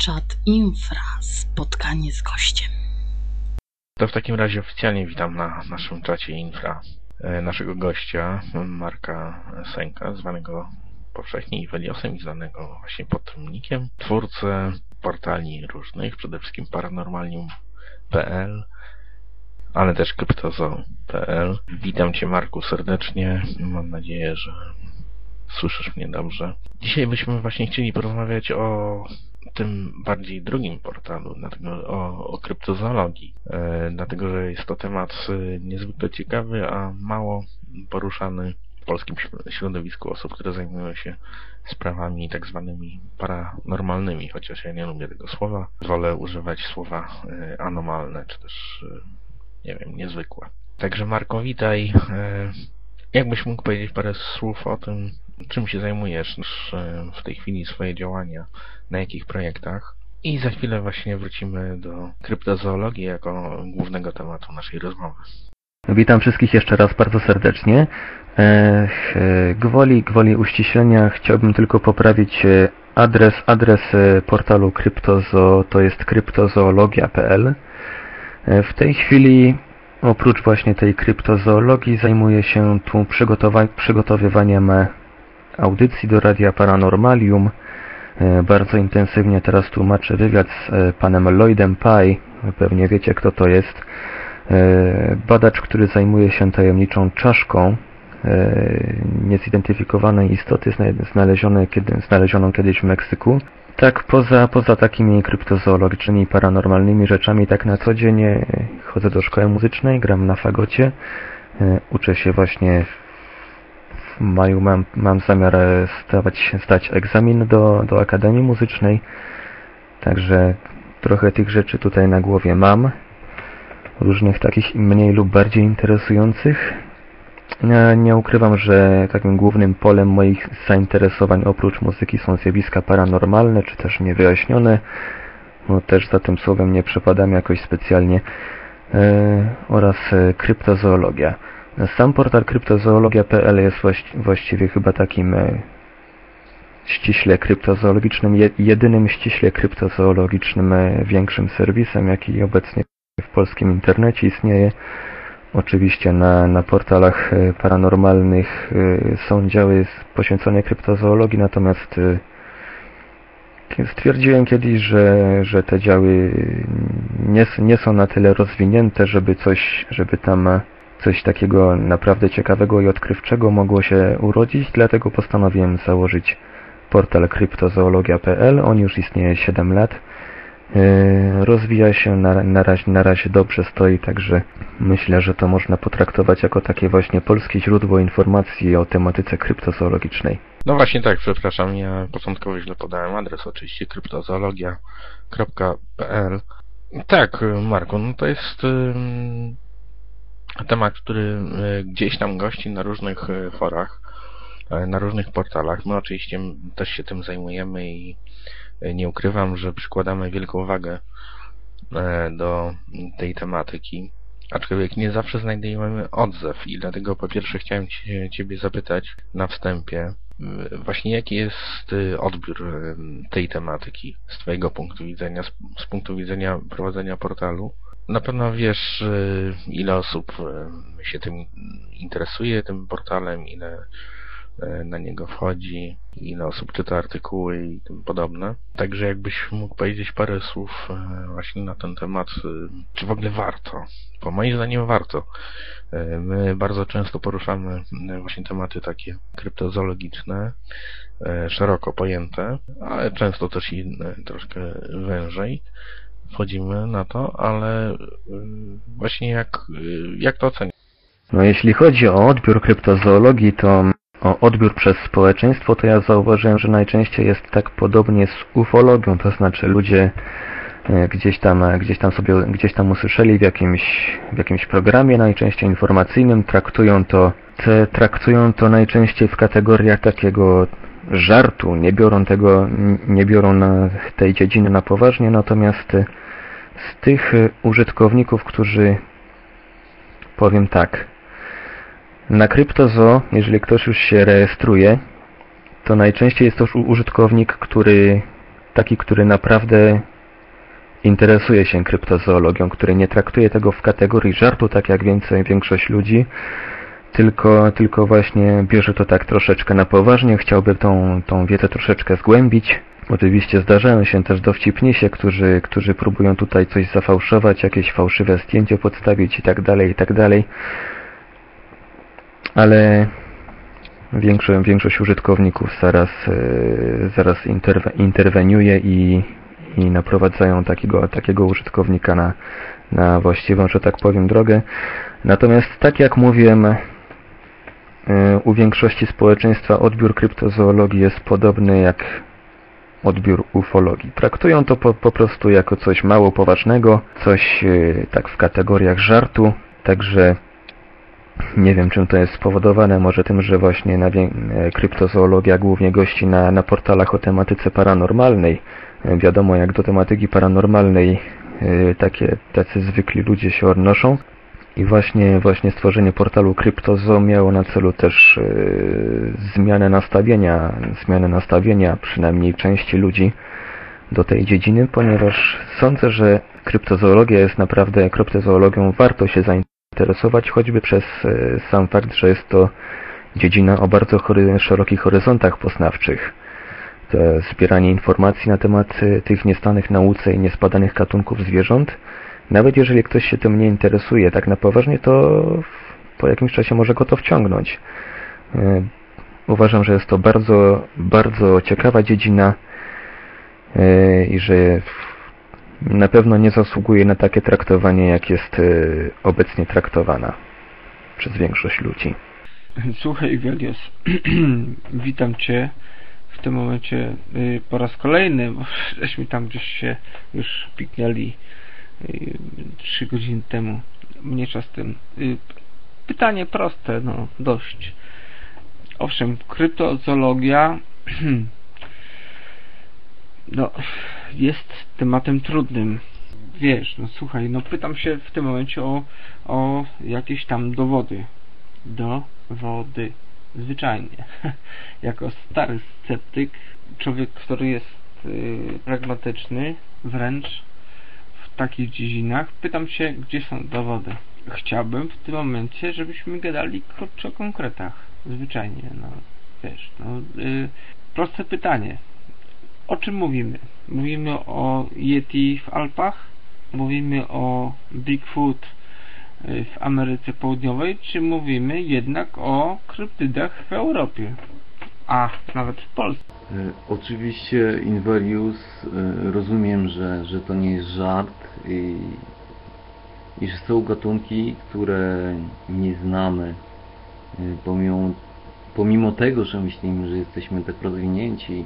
Czat Infra. Spotkanie z gościem. To w takim razie oficjalnie witam na naszym czacie Infra e, naszego gościa, Marka Senka, zwanego powszechnie Iweliosem i znanego właśnie pod tym twórcę portali różnych, przede wszystkim paranormalium.pl, ale też kryptozo.pl. Witam Cię Marku serdecznie, mam nadzieję, że słyszysz mnie dobrze. Dzisiaj byśmy właśnie chcieli porozmawiać o tym bardziej drugim portalu, dlatego o, o kryptozoologii, e, dlatego że jest to temat e, niezwykle ciekawy, a mało poruszany w polskim środowisku osób, które zajmują się sprawami tak zwanymi paranormalnymi, chociaż ja nie lubię tego słowa. Wolę używać słowa e, anomalne, czy też, nie wiem, niezwykłe. Także Marko, witaj. Jakbyś mógł powiedzieć parę słów o tym, czym się zajmujesz e, w tej chwili, swoje działania, na jakich projektach? I za chwilę właśnie wrócimy do kryptozoologii jako głównego tematu naszej rozmowy. Witam wszystkich jeszcze raz bardzo serdecznie. E, gwoli, gwoli uściślenia chciałbym tylko poprawić e, adres, adres portalu Kryptozo to jest kryptozoologia.pl. W tej chwili oprócz właśnie tej kryptozoologii zajmuję się tu przygotowywaniem audycji do Radia Paranormalium. E, bardzo intensywnie teraz tłumaczę wywiad z e, panem Lloydem Pye. Pewnie wiecie kto to jest. E, badacz, który zajmuje się tajemniczą czaszką niezidentyfikowanej istoty znalezionej, kiedy, znalezioną kiedyś w Meksyku. Tak, poza, poza takimi kryptozoologicznymi, paranormalnymi rzeczami, tak na co dzień chodzę do szkoły muzycznej, gram na fagocie, uczę się właśnie w maju mam, mam zamiar stawać, zdać egzamin do, do Akademii Muzycznej. Także trochę tych rzeczy tutaj na głowie mam. Różnych takich mniej lub bardziej interesujących. Nie ukrywam, że takim głównym polem moich zainteresowań oprócz muzyki są zjawiska paranormalne, czy też niewyjaśnione. No, też za tym słowem nie przepadam jakoś specjalnie. E, oraz e, kryptozoologia. Sam portal kryptozoologia.pl jest właściwie chyba takim e, ściśle kryptozoologicznym, jedynym ściśle kryptozoologicznym e, większym serwisem, jaki obecnie w polskim internecie istnieje. Oczywiście na, na portalach e, paranormalnych są działy poświęcone kryptozoologii, natomiast stwierdziłem kiedyś, że, że te działy nie, nie są na tyle rozwinięte, żeby coś, żeby tam coś takiego naprawdę ciekawego i odkrywczego mogło się urodzić, dlatego postanowiłem założyć portal kryptozoologia.pl. On już istnieje 7 lat. Yy, rozwija się, na, na, razie, na razie dobrze stoi, także myślę, że to można potraktować jako takie właśnie polskie źródło informacji o tematyce kryptozoologicznej. No właśnie tak, przepraszam, ja początkowo źle podałem adres, oczywiście kryptozoologia.pl Tak, Marku, no to jest temat, który e, gdzieś tam gości na różnych e, forach, e, na różnych portalach. My oczywiście też się tym zajmujemy i nie ukrywam, że przykładamy wielką wagę do tej tematyki. Aczkolwiek nie zawsze znajdujemy odzew i dlatego po pierwsze chciałem Ciebie zapytać na wstępie, właśnie jaki jest odbiór tej tematyki z Twojego punktu widzenia, z punktu widzenia prowadzenia portalu na pewno wiesz, y, ile osób y, się tym interesuje, tym portalem, ile y, na niego wchodzi, ile osób czyta artykuły i tym podobne. Także jakbyś mógł powiedzieć parę słów właśnie na ten temat, czy w ogóle warto? Bo moim zdaniem warto. My bardzo często poruszamy właśnie tematy takie kryptozoologiczne, szeroko pojęte, ale często też i troszkę wężej wchodzimy na to, ale y, właśnie jak, y, jak to oceniać? No jeśli chodzi o odbiór kryptozoologii, to o odbiór przez społeczeństwo, to ja zauważyłem, że najczęściej jest tak podobnie z ufologią, to znaczy ludzie e, gdzieś tam, gdzieś tam sobie, gdzieś tam usłyszeli w jakimś, w jakimś programie, najczęściej informacyjnym, traktują to, te, traktują to najczęściej w kategoriach takiego żartu, nie biorą tego, nie biorą na tej dziedziny na poważnie, natomiast z tych y, użytkowników, którzy powiem tak na CryptoZoo, jeżeli ktoś już się rejestruje to najczęściej jest to użytkownik, który taki, który naprawdę interesuje się kryptozoologią, który nie traktuje tego w kategorii żartu, tak jak więcej, większość ludzi, tylko, tylko właśnie bierze to tak troszeczkę na poważnie, chciałby tą, tą wiedzę troszeczkę zgłębić. Oczywiście zdarzają się też dowcipnisie, którzy, którzy próbują tutaj coś zafałszować, jakieś fałszywe zdjęcie podstawić i tak dalej, i tak dalej. Ale większość, większość użytkowników zaraz, e, zaraz interwe, interweniuje i, i naprowadzają takiego, takiego użytkownika na, na właściwą, że tak powiem, drogę. Natomiast tak jak mówiłem, u większości społeczeństwa odbiór kryptozoologii jest podobny jak odbiór ufologii. Traktują to po, po prostu jako coś mało poważnego, coś e, tak w kategoriach żartu, także nie wiem czym to jest spowodowane, może tym, że właśnie na e, kryptozoologia głównie gości na, na portalach o tematyce paranormalnej. E, Wiadomo jak do tematyki paranormalnej e, takie, tacy zwykli ludzie się odnoszą. I właśnie, właśnie stworzenie portalu Cryptozo miało na celu też e, zmianę nastawienia, zmianę nastawienia przynajmniej części ludzi do tej dziedziny, ponieważ sądzę, że kryptozoologia jest naprawdę, kryptozoologią warto się zainteresować, choćby przez e, sam fakt, że jest to dziedzina o bardzo chory, szerokich horyzontach poznawczych. To zbieranie informacji na temat e, tych niestanych nauce i niespadanych gatunków zwierząt, nawet jeżeli ktoś się tym nie interesuje tak na poważnie, to po jakimś czasie może go to wciągnąć. E, Uważam, że jest to bardzo, bardzo ciekawa dziedzina e, i że na pewno nie zasługuje na takie traktowanie, jak jest e, obecnie traktowana przez większość ludzi. Słuchaj, Welios, witam Cię w tym momencie po raz kolejny, bo żeśmy tam gdzieś się już piknęli y, trzy godziny temu, mniejsza z tym. Y, Pytanie proste, no dość. Owszem, kryptozoologia no, jest tematem trudnym. Wiesz, no słuchaj, no pytam się w tym momencie o, o jakieś tam dowody. Dowody. Zwyczajnie. Jako stary sceptyk, człowiek, który jest y, pragmatyczny, wręcz w takich dziedzinach, pytam się, gdzie są dowody. Chciałbym w tym momencie, żebyśmy gadali kurczę o konkretach. Zwyczajnie, no wiesz, no y, proste pytanie. O czym mówimy? Mówimy o Yeti w Alpach? Mówimy o Bigfoot y, w Ameryce Południowej? Czy mówimy jednak o kryptydach w Europie? A, nawet w Polsce. E, Oczywiście Inverius, e, rozumiem, że, że to nie jest żart i, i że są gatunki, które nie znamy. E, Pomimo, pomimo tego, że myślimy, że jesteśmy tak rozwinięci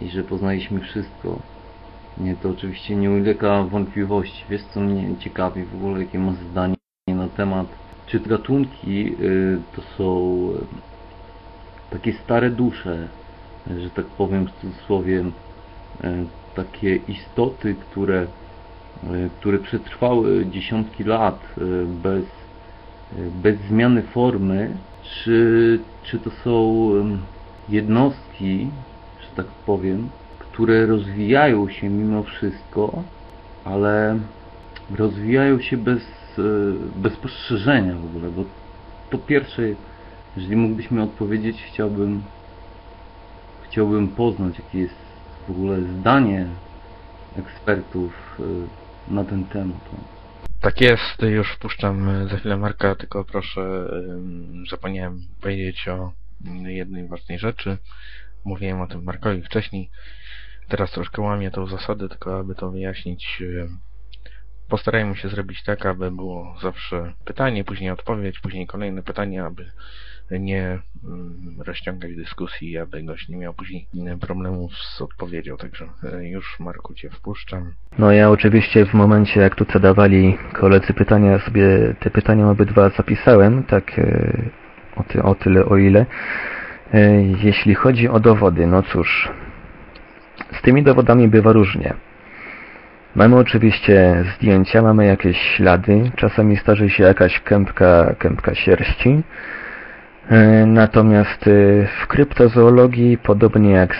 i że poznaliśmy wszystko, nie, to oczywiście nie ulega wątpliwości. Wiesz co mnie ciekawi w ogóle, jakie masz zdanie na temat, czy te gatunki y, to są takie stare dusze, że tak powiem w cudzysłowie, e, takie istoty, które, e, które przetrwały dziesiątki lat e, bez, bez zmiany formy, czy, czy to są jednostki, że tak powiem, które rozwijają się mimo wszystko, ale rozwijają się bez, bez postrzeżenia w ogóle, bo po pierwsze, jeżeli mógłbyś mi odpowiedzieć, chciałbym chciałbym poznać, jakie jest w ogóle zdanie ekspertów y, na ten temat. Tak jest, już wpuszczam e, za chwilę Marka, tylko proszę, zapomniałem powiedzieć o jednej ważnej rzeczy. Mówiłem o tym Markowi wcześniej. Teraz troszkę łamię tą zasadę, tylko aby to wyjaśnić, ym, postarajmy się zrobić tak, aby było zawsze pytanie, później odpowiedź, później kolejne pytanie, aby nie ym, rozciągać dyskusji, aby gość nie miał później mm, problemów z odpowiedzią. Także e, już Marku Cię wpuszczam. No ja oczywiście w momencie jak tu zadawali koledzy pytania, sobie te pytania obydwa zapisałem, tak e, o, ty, o tyle o ile. E, Jeśli chodzi o dowody, no cóż, z tymi dowodami bywa różnie. Mamy oczywiście zdjęcia, mamy jakieś ślady, czasami starzy się jakaś kępka, kępka sierści, Natomiast e, w kryptozoologii, podobnie jak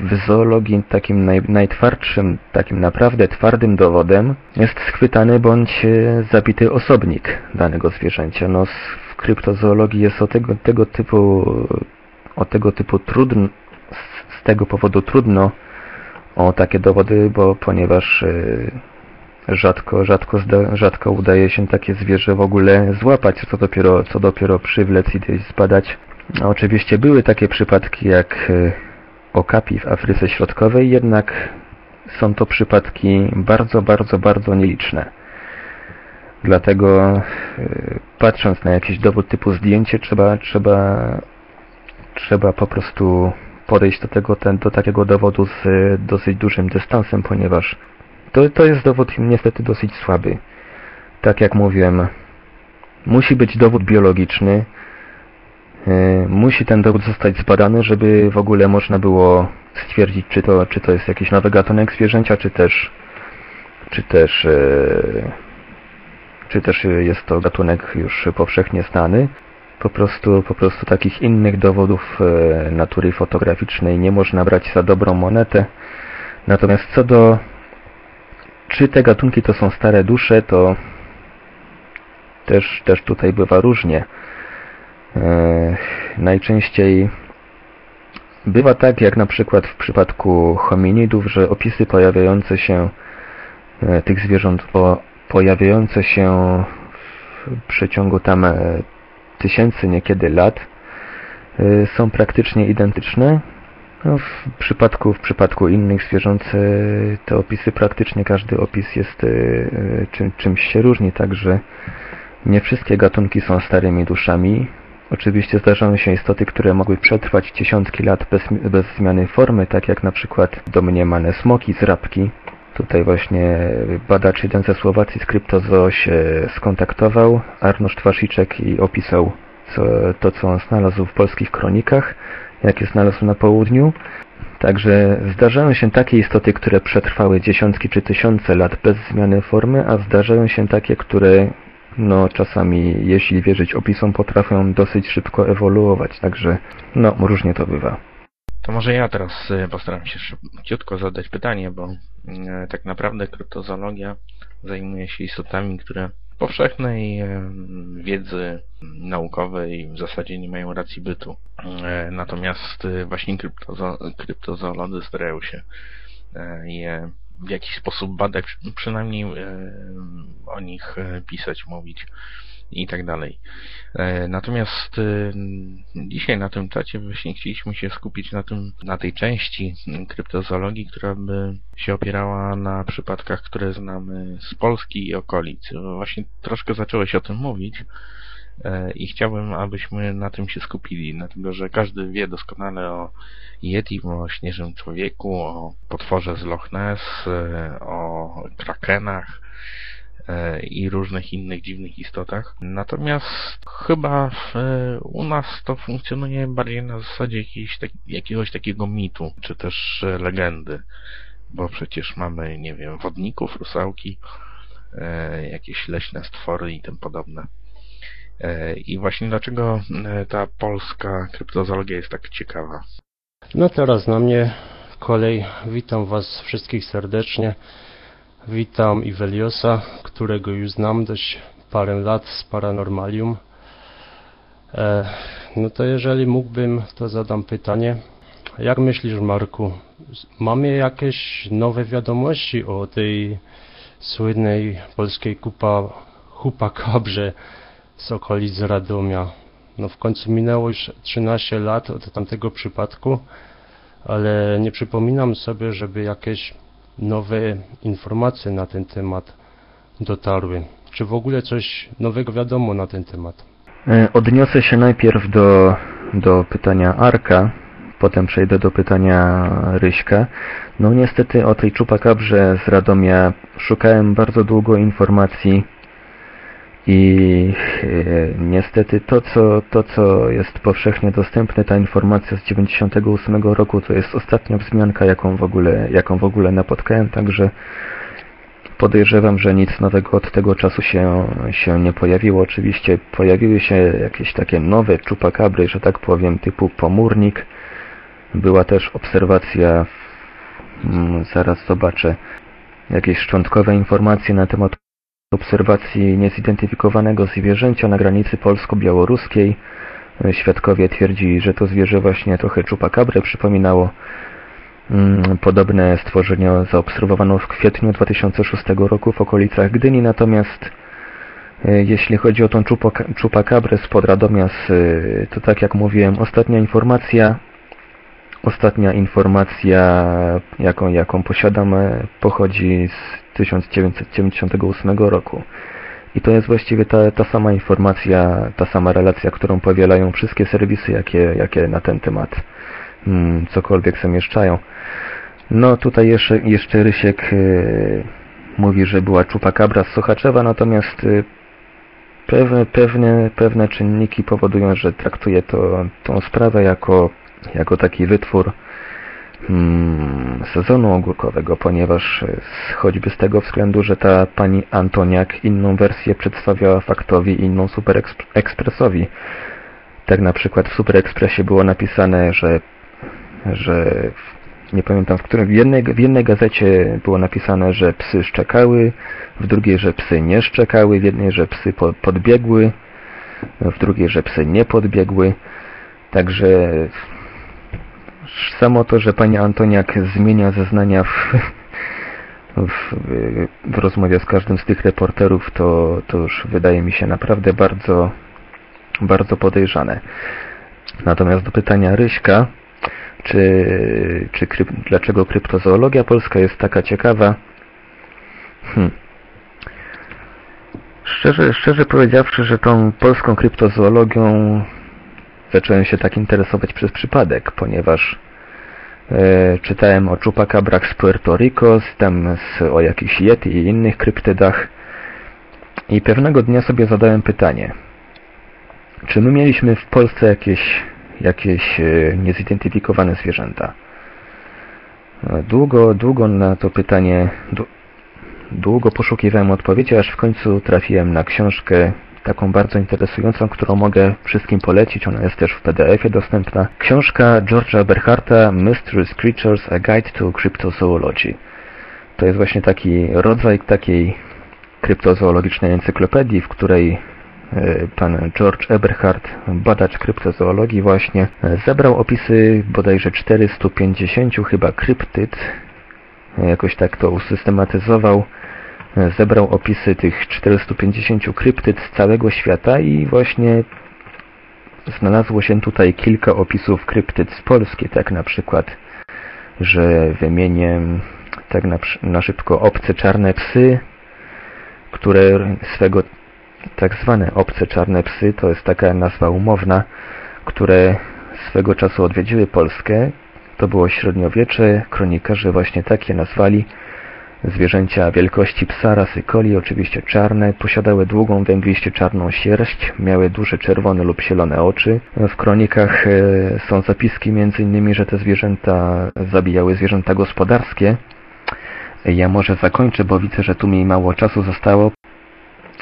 w zoologii, takim naj, najtwardszym, takim naprawdę twardym dowodem jest schwytany bądź e, zabity osobnik danego zwierzęcia. No, w kryptozoologii jest o tego, tego typu, o tego typu trudno, z- tego powodu trudno o takie dowody, bo ponieważ e, rzadko, rzadko, zda, rzadko udaje się takie zwierzę w ogóle złapać, co dopiero, co dopiero przywlec i gdzieś zbadać. No, oczywiście były takie przypadki jak e, okapi w Afryce Środkowej, jednak są to przypadki bardzo, bardzo, bardzo nieliczne. Dlatego e, patrząc na jakiś dowód typu zdjęcie, trzeba, trzeba, trzeba po prostu podejść do tego, ten, do takiego dowodu z e, dosyć dużym dystansem, ponieważ to, to jest dowód niestety dosyć słaby. Tak jak mówiłem, musi być dowód biologiczny, e, musi ten dowód zostać zbadany, żeby w ogóle można było stwierdzić, czy to, czy to jest jakiś nowy gatunek zwierzęcia, czy też, czy też, e, czy też jest to gatunek już powszechnie znany. Po prostu, po prostu takich innych dowodów e, natury fotograficznej nie można brać za dobrą monetę. Natomiast co do czy te gatunki to są stare dusze, to też, też tutaj bywa różnie. E, najczęściej bywa tak, jak na przykład w przypadku hominidów, że opisy pojawiające się e, tych zwierząt po, pojawiające się w przeciągu tam e, tysięcy niekiedy lat e, są praktycznie identyczne. No, w przypadku, w przypadku innych zwierząt te opisy, praktycznie każdy opis jest e, e, czym, czymś się różni, także nie wszystkie gatunki są starymi duszami. Oczywiście zdarzają się istoty, które mogły przetrwać dziesiątki lat bez, bez zmiany formy, tak jak na przykład domniemane smoki z rabki. Tutaj właśnie badacz jeden ze Słowacji z Kryptozoo się skontaktował, Arnoszd Wasziczek i opisał co, to, co on znalazł w polskich kronikach, jakie znalazł na południu. Także zdarzają się takie istoty, które przetrwały dziesiątki czy tysiące lat bez zmiany formy, a zdarzają się takie, które no czasami, jeśli wierzyć opisom, potrafią dosyć szybko ewoluować. Także no różnie to bywa. To może ja teraz e, postaram się szybciutko zadać pytanie, bo e, tak naprawdę kryptozoologia zajmuje się istotami, które powszechnej wiedzy naukowej w zasadzie nie mają racji bytu. E, Natomiast e, właśnie kryptozo kryptozoolodzy starają się e, je w jakiś sposób badać, przy- przynajmniej o nich pisać, mówić i tak dalej. E, Natomiast e, dzisiaj na tym czacie właśnie chcieliśmy się skupić na tym, na tej części kryptozoologii, która by się opierała na przypadkach, które znamy z Polski i okolic. Właśnie troszkę zacząłeś o tym mówić e, i chciałbym, abyśmy na tym się skupili, dlatego że każdy wie doskonale o Yeti, o śnieżnym człowieku, o potworze z Loch Ness, e, o krakenach, i różnych innych dziwnych istotach. Natomiast chyba e, u nas to funkcjonuje bardziej na zasadzie tak, jakiegoś takiego mitu, czy też e, legendy, bo przecież mamy, nie wiem, wodników, rusałki, e, jakieś leśne stwory i tym podobne. E, I właśnie dlaczego e, ta polska kryptozoologia jest tak ciekawa? No teraz na mnie kolej. Witam Was wszystkich serdecznie. Witam Iweliosa, którego już znam dość parę lat z Paranormalium. E, no to jeżeli mógłbym, to zadam pytanie. Jak myślisz, Marku, mamy jakieś nowe wiadomości o tej słynnej polskiej kupa, chupakabrze z okolic Radomia? No w końcu minęło już 13 lat od tamtego przypadku, ale nie przypominam sobie, żeby jakieś nowe informacje na ten temat dotarły. Czy w ogóle coś nowego wiadomo na ten temat? E, Odniosę się najpierw do, do pytania Arka, potem przejdę do pytania Ryśka. No niestety o tej czupakabrze z Radomia szukałem bardzo długo informacji i e, niestety to co, to, co jest powszechnie dostępne, ta informacja z 98 roku, to jest ostatnia wzmianka, jaką w ogóle, jaką w ogóle napotkałem, także podejrzewam, że nic nowego od tego czasu się, się nie pojawiło. Oczywiście pojawiły się jakieś takie nowe czupakabry, że tak powiem, typu pomórnik. Była też obserwacja, mm, zaraz zobaczę, jakieś szczątkowe informacje na temat obserwacji niezidentyfikowanego zwierzęcia na granicy polsko-białoruskiej. Świadkowie twierdzi, że to zwierzę właśnie trochę czupakabrę przypominało. Mm, Podobne stworzenie zaobserwowano w kwietniu 2006 roku w okolicach Gdyni, natomiast e, jeśli chodzi o tą czupaka- czupakabrę spod Radomia, e, to tak jak mówiłem, ostatnia informacja, ostatnia informacja, jaką, jaką posiadam, pochodzi z 1998 roku. I to jest właściwie ta, ta sama informacja, ta sama relacja, którą powielają wszystkie serwisy, jakie, jakie na ten temat mm, cokolwiek zamieszczają. No tutaj jeszcze, jeszcze Rysiek y, mówi, że była czupakabra z Sochaczewa, natomiast y, pewne, pewne, pewne czynniki powodują, że traktuje to, tą sprawę jako, jako taki wytwór mm, sezonu ogórkowego, ponieważ z- choćby z tego względu, że ta pani Antoniak inną wersję przedstawiała faktowi, inną Super Exp- Expressowi. Tak na przykład w Super Expressie było napisane, że, że nie pamiętam w którym, w jednej, w jednej gazecie było napisane, że psy szczekały, w drugiej, że psy nie szczekały, w jednej, że psy po, podbiegły, w drugiej, że psy nie podbiegły. Także samo to, że pani Antoniak zmienia zeznania w, w, w rozmowie z każdym z tych reporterów, to, to już wydaje mi się naprawdę bardzo, bardzo podejrzane. Natomiast do pytania Ryśka, czy, czy kryp, dlaczego kryptozoologia polska jest taka ciekawa? Hmm. Szczerze, szczerze powiedziawszy, że tą polską kryptozoologią zacząłem się tak interesować przez przypadek, ponieważ e, czytałem o czupakabrach z Puerto Rico, tam z, o jakichś yeti i innych kryptydach i pewnego dnia sobie zadałem pytanie, czy my mieliśmy w Polsce jakieś, jakieś e, niezidentyfikowane zwierzęta? E, Długo, długo na to pytanie, dłu- długo poszukiwałem odpowiedzi, aż w końcu trafiłem na książkę taką bardzo interesującą, którą mogę wszystkim polecić. Ona jest też w PDF-ie dostępna. Książka George'a Eberharta Mysterious Creatures, A Guide to Cryptozoology. To jest właśnie taki rodzaj takiej kryptozoologicznej encyklopedii, w której e, pan George Eberhard, badacz kryptozoologii właśnie, e, zebrał opisy bodajże 450 chyba kryptyd, e, jakoś tak to usystematyzował, zebrał opisy tych 450 kryptyd z całego świata i właśnie znalazło się tutaj kilka opisów kryptyd z Polski, tak na przykład, że wymienię tak na, na szybko obce czarne psy, które swego tak zwane obce czarne psy, to jest taka nazwa umowna, które swego czasu odwiedziły Polskę. To było średniowiecze, kronikarze właśnie takie nazwali. Zwierzęcia wielkości psa rasy coli, oczywiście czarne, posiadały długą, węgliście czarną sierść, miały duże czerwone lub zielone oczy. W kronikach e, są zapiski m.in., że te zwierzęta zabijały zwierzęta gospodarskie. Ja może zakończę, bo widzę, że tu mi mało czasu zostało.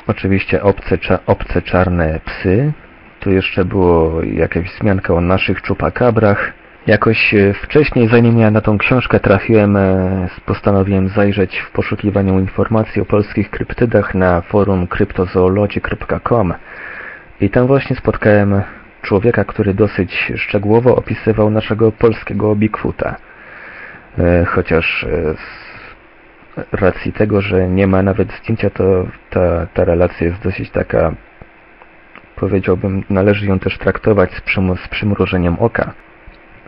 Oczywiście obce, cza, obce czarne psy. Tu jeszcze było jakaś wzmianka o naszych czupakabrach. Jakoś e, wcześniej, zanim ja na tą książkę trafiłem, e, postanowiłem zajrzeć w poszukiwaniu informacji o polskich kryptydach na forum cryptozoology.com i tam właśnie spotkałem człowieka, który dosyć szczegółowo opisywał naszego polskiego Bigfoota. E, Chociaż z racji tego, że nie ma nawet zdjęcia, to ta, ta relacja jest dosyć taka, powiedziałbym, należy ją też traktować z, przym z przymrużeniem oka.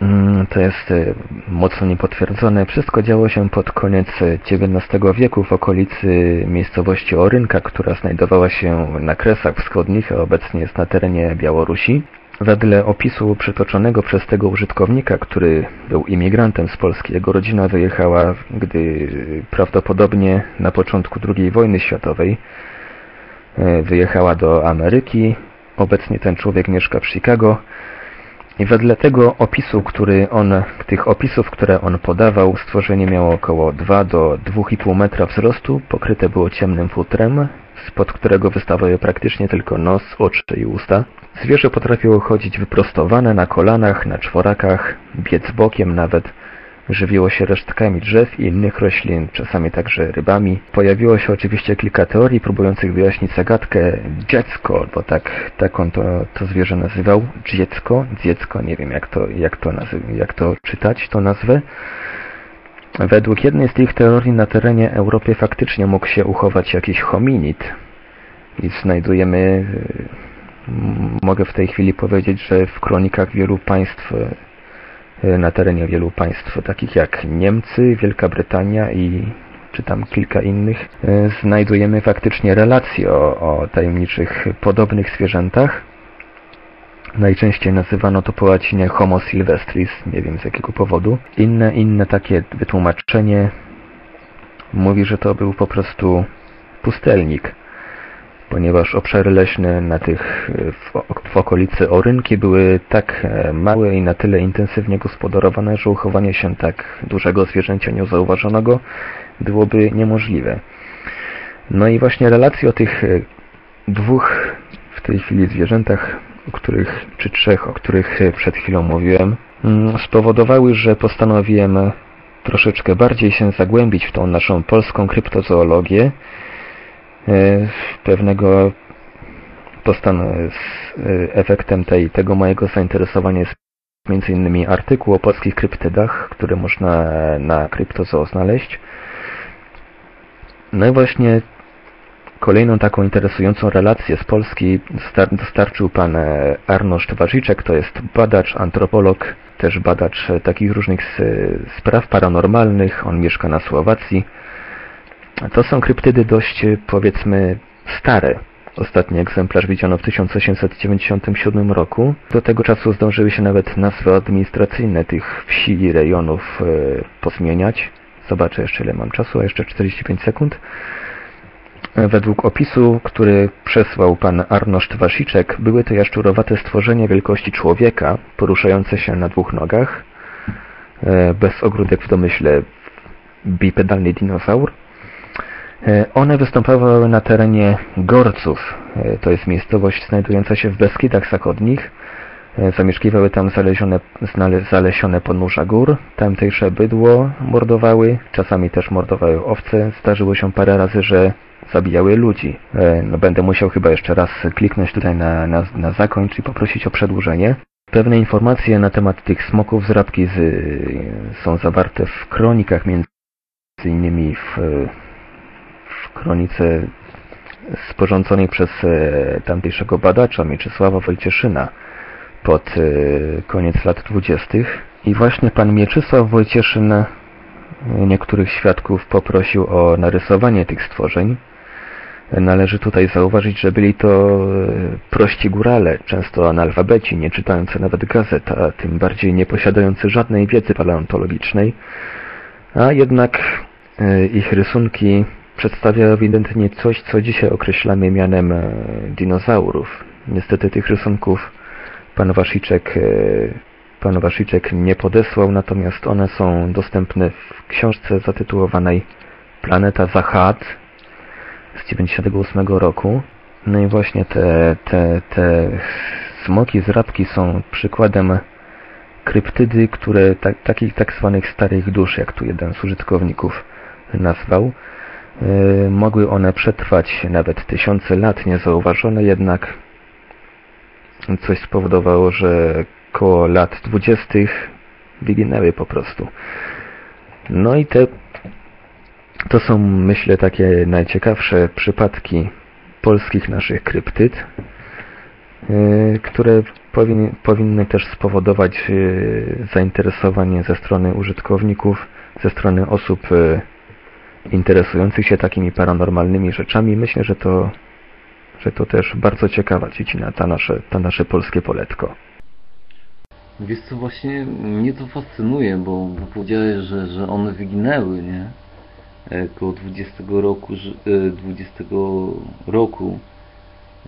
Mm, To jest e, mocno niepotwierdzone. Wszystko działo się pod koniec XIX wieku w okolicy miejscowości Orynka, która znajdowała się na Kresach Wschodnich, a obecnie jest na terenie Białorusi. Wedle opisu przytoczonego przez tego użytkownika, który był imigrantem z Polski, jego rodzina wyjechała, gdy prawdopodobnie na początku II wojny światowej wyjechała do Ameryki. Obecnie ten człowiek mieszka w Chicago I wedle tego opisu, który on, tych opisów, które on podawał, stworzenie miało około 2 do 2,5 metra wzrostu, pokryte było ciemnym futrem, spod którego wystawały praktycznie tylko nos, oczy i usta. Zwierzę potrafiło chodzić wyprostowane na kolanach, na czworakach, biec bokiem nawet. Żywiło się resztkami drzew i innych roślin, czasami także rybami. Pojawiło się oczywiście kilka teorii próbujących wyjaśnić zagadkę dziecko, bo tak, tak on to, to zwierzę nazywał. Dziecko, dziecko, nie wiem jak to, jak to, nazy- jak to czytać, to nazwę. Według jednej z tych teorii na terenie Europy faktycznie mógł się uchować jakiś hominid. I znajdujemy, mogę w tej chwili powiedzieć, że w kronikach wielu państw, na terenie wielu państw, takich jak Niemcy, Wielka Brytania i czy tam kilka innych, y, znajdujemy faktycznie relacje o, o tajemniczych, podobnych zwierzętach. Najczęściej nazywano to po łacinie Homo sylvestris, nie wiem z jakiego powodu. Inne, inne takie wytłumaczenie mówi, że to był po prostu pustelnik, ponieważ obszary leśne na tych w, w okolicy Orynki były tak e, małe i na tyle intensywnie gospodarowane, że uchowanie się tak dużego zwierzęcia niezauważonego byłoby niemożliwe. No i właśnie relacje o tych e, dwóch w tej chwili zwierzętach, o których, czy trzech, o których e, przed chwilą mówiłem, mm, spowodowały, że postanowiłem troszeczkę bardziej się zagłębić w tą naszą polską kryptozoologię. E, Pewnego postan- z e, efektem tej, tego mojego zainteresowania jest innymi artykuł o polskich kryptydach, które można na kryptozoo znaleźć. No i właśnie Kolejną taką interesującą relację z Polski dostar- dostarczył pan e, Arnoszd Warziczek, to jest badacz, antropolog, też badacz e, takich różnych spraw paranormalnych. On mieszka na Słowacji. To są kryptydy dość, e, powiedzmy, stare. Ostatni egzemplarz widziano w 1897 roku. Do tego czasu zdążyły się nawet nazwy administracyjne tych wsi i rejonów e, pozmieniać. Zobaczę jeszcze ile mam czasu, a jeszcze 45 sekund. Według opisu, który przesłał pan Arnoszd Wasiczek, były to jaszczurowate stworzenia wielkości człowieka, poruszające się na dwóch nogach, e, bez ogródek w domyśle bipedalny dinozaur. E, One występowały na terenie Gorców, e, to jest miejscowość znajdująca się w Beskidach Zachodnich. E, Zamieszkiwały tam zalezione, znale, zalesione podnóża gór, tamtejsze bydło mordowały, czasami też mordowały owce. Zdarzyło się parę razy, że zabijały ludzi. No, będę musiał chyba jeszcze raz kliknąć tutaj na, na, na zakończ i poprosić o przedłużenie. Pewne informacje na temat tych smoków z rabki z, są zawarte w kronikach, między innymi w, kronice sporządzonej przez e, tamtejszego badacza Mieczysława Wojcieszyna pod e, koniec lat dwudziestych. I właśnie pan Mieczysław Wojcieszyn e, niektórych świadków poprosił o narysowanie tych stworzeń. Należy tutaj zauważyć, że byli to prości górale, często analfabeci, nie czytający nawet gazet, a tym bardziej nie posiadający żadnej wiedzy paleontologicznej, a jednak ich rysunki przedstawiają ewidentnie coś, co dzisiaj określamy mianem e, dinozaurów. Niestety tych rysunków pan Wasiczek, e, pan Wasiczek nie podesłał, natomiast one są dostępne w książce zatytułowanej Planeta Zahad z 98 roku. No i właśnie te, te, te smoki z rabki są przykładem kryptydy, które tak, takich tak zwanych starych dusz, jak tu jeden z użytkowników nazwał. Yy, mogły one przetrwać nawet tysiące lat niezauważone, jednak coś spowodowało, że koło lat dwudziestych wyginęły po prostu. No i te to są, myślę, takie najciekawsze przypadki polskich naszych kryptyd, yy, które powin, powinny też spowodować yy, zainteresowanie ze strony użytkowników, ze strony osób interesujących się takimi paranormalnymi rzeczami. Myślę, że to, że to też bardzo ciekawa dziedzina, ta nasze, ta nasze polskie poletko. Wiesz co, właśnie mnie to fascynuje, bo, powiedziałeś, że, że one wyginęły, nie? E, Koło 20 roku, ży- e, 20 roku,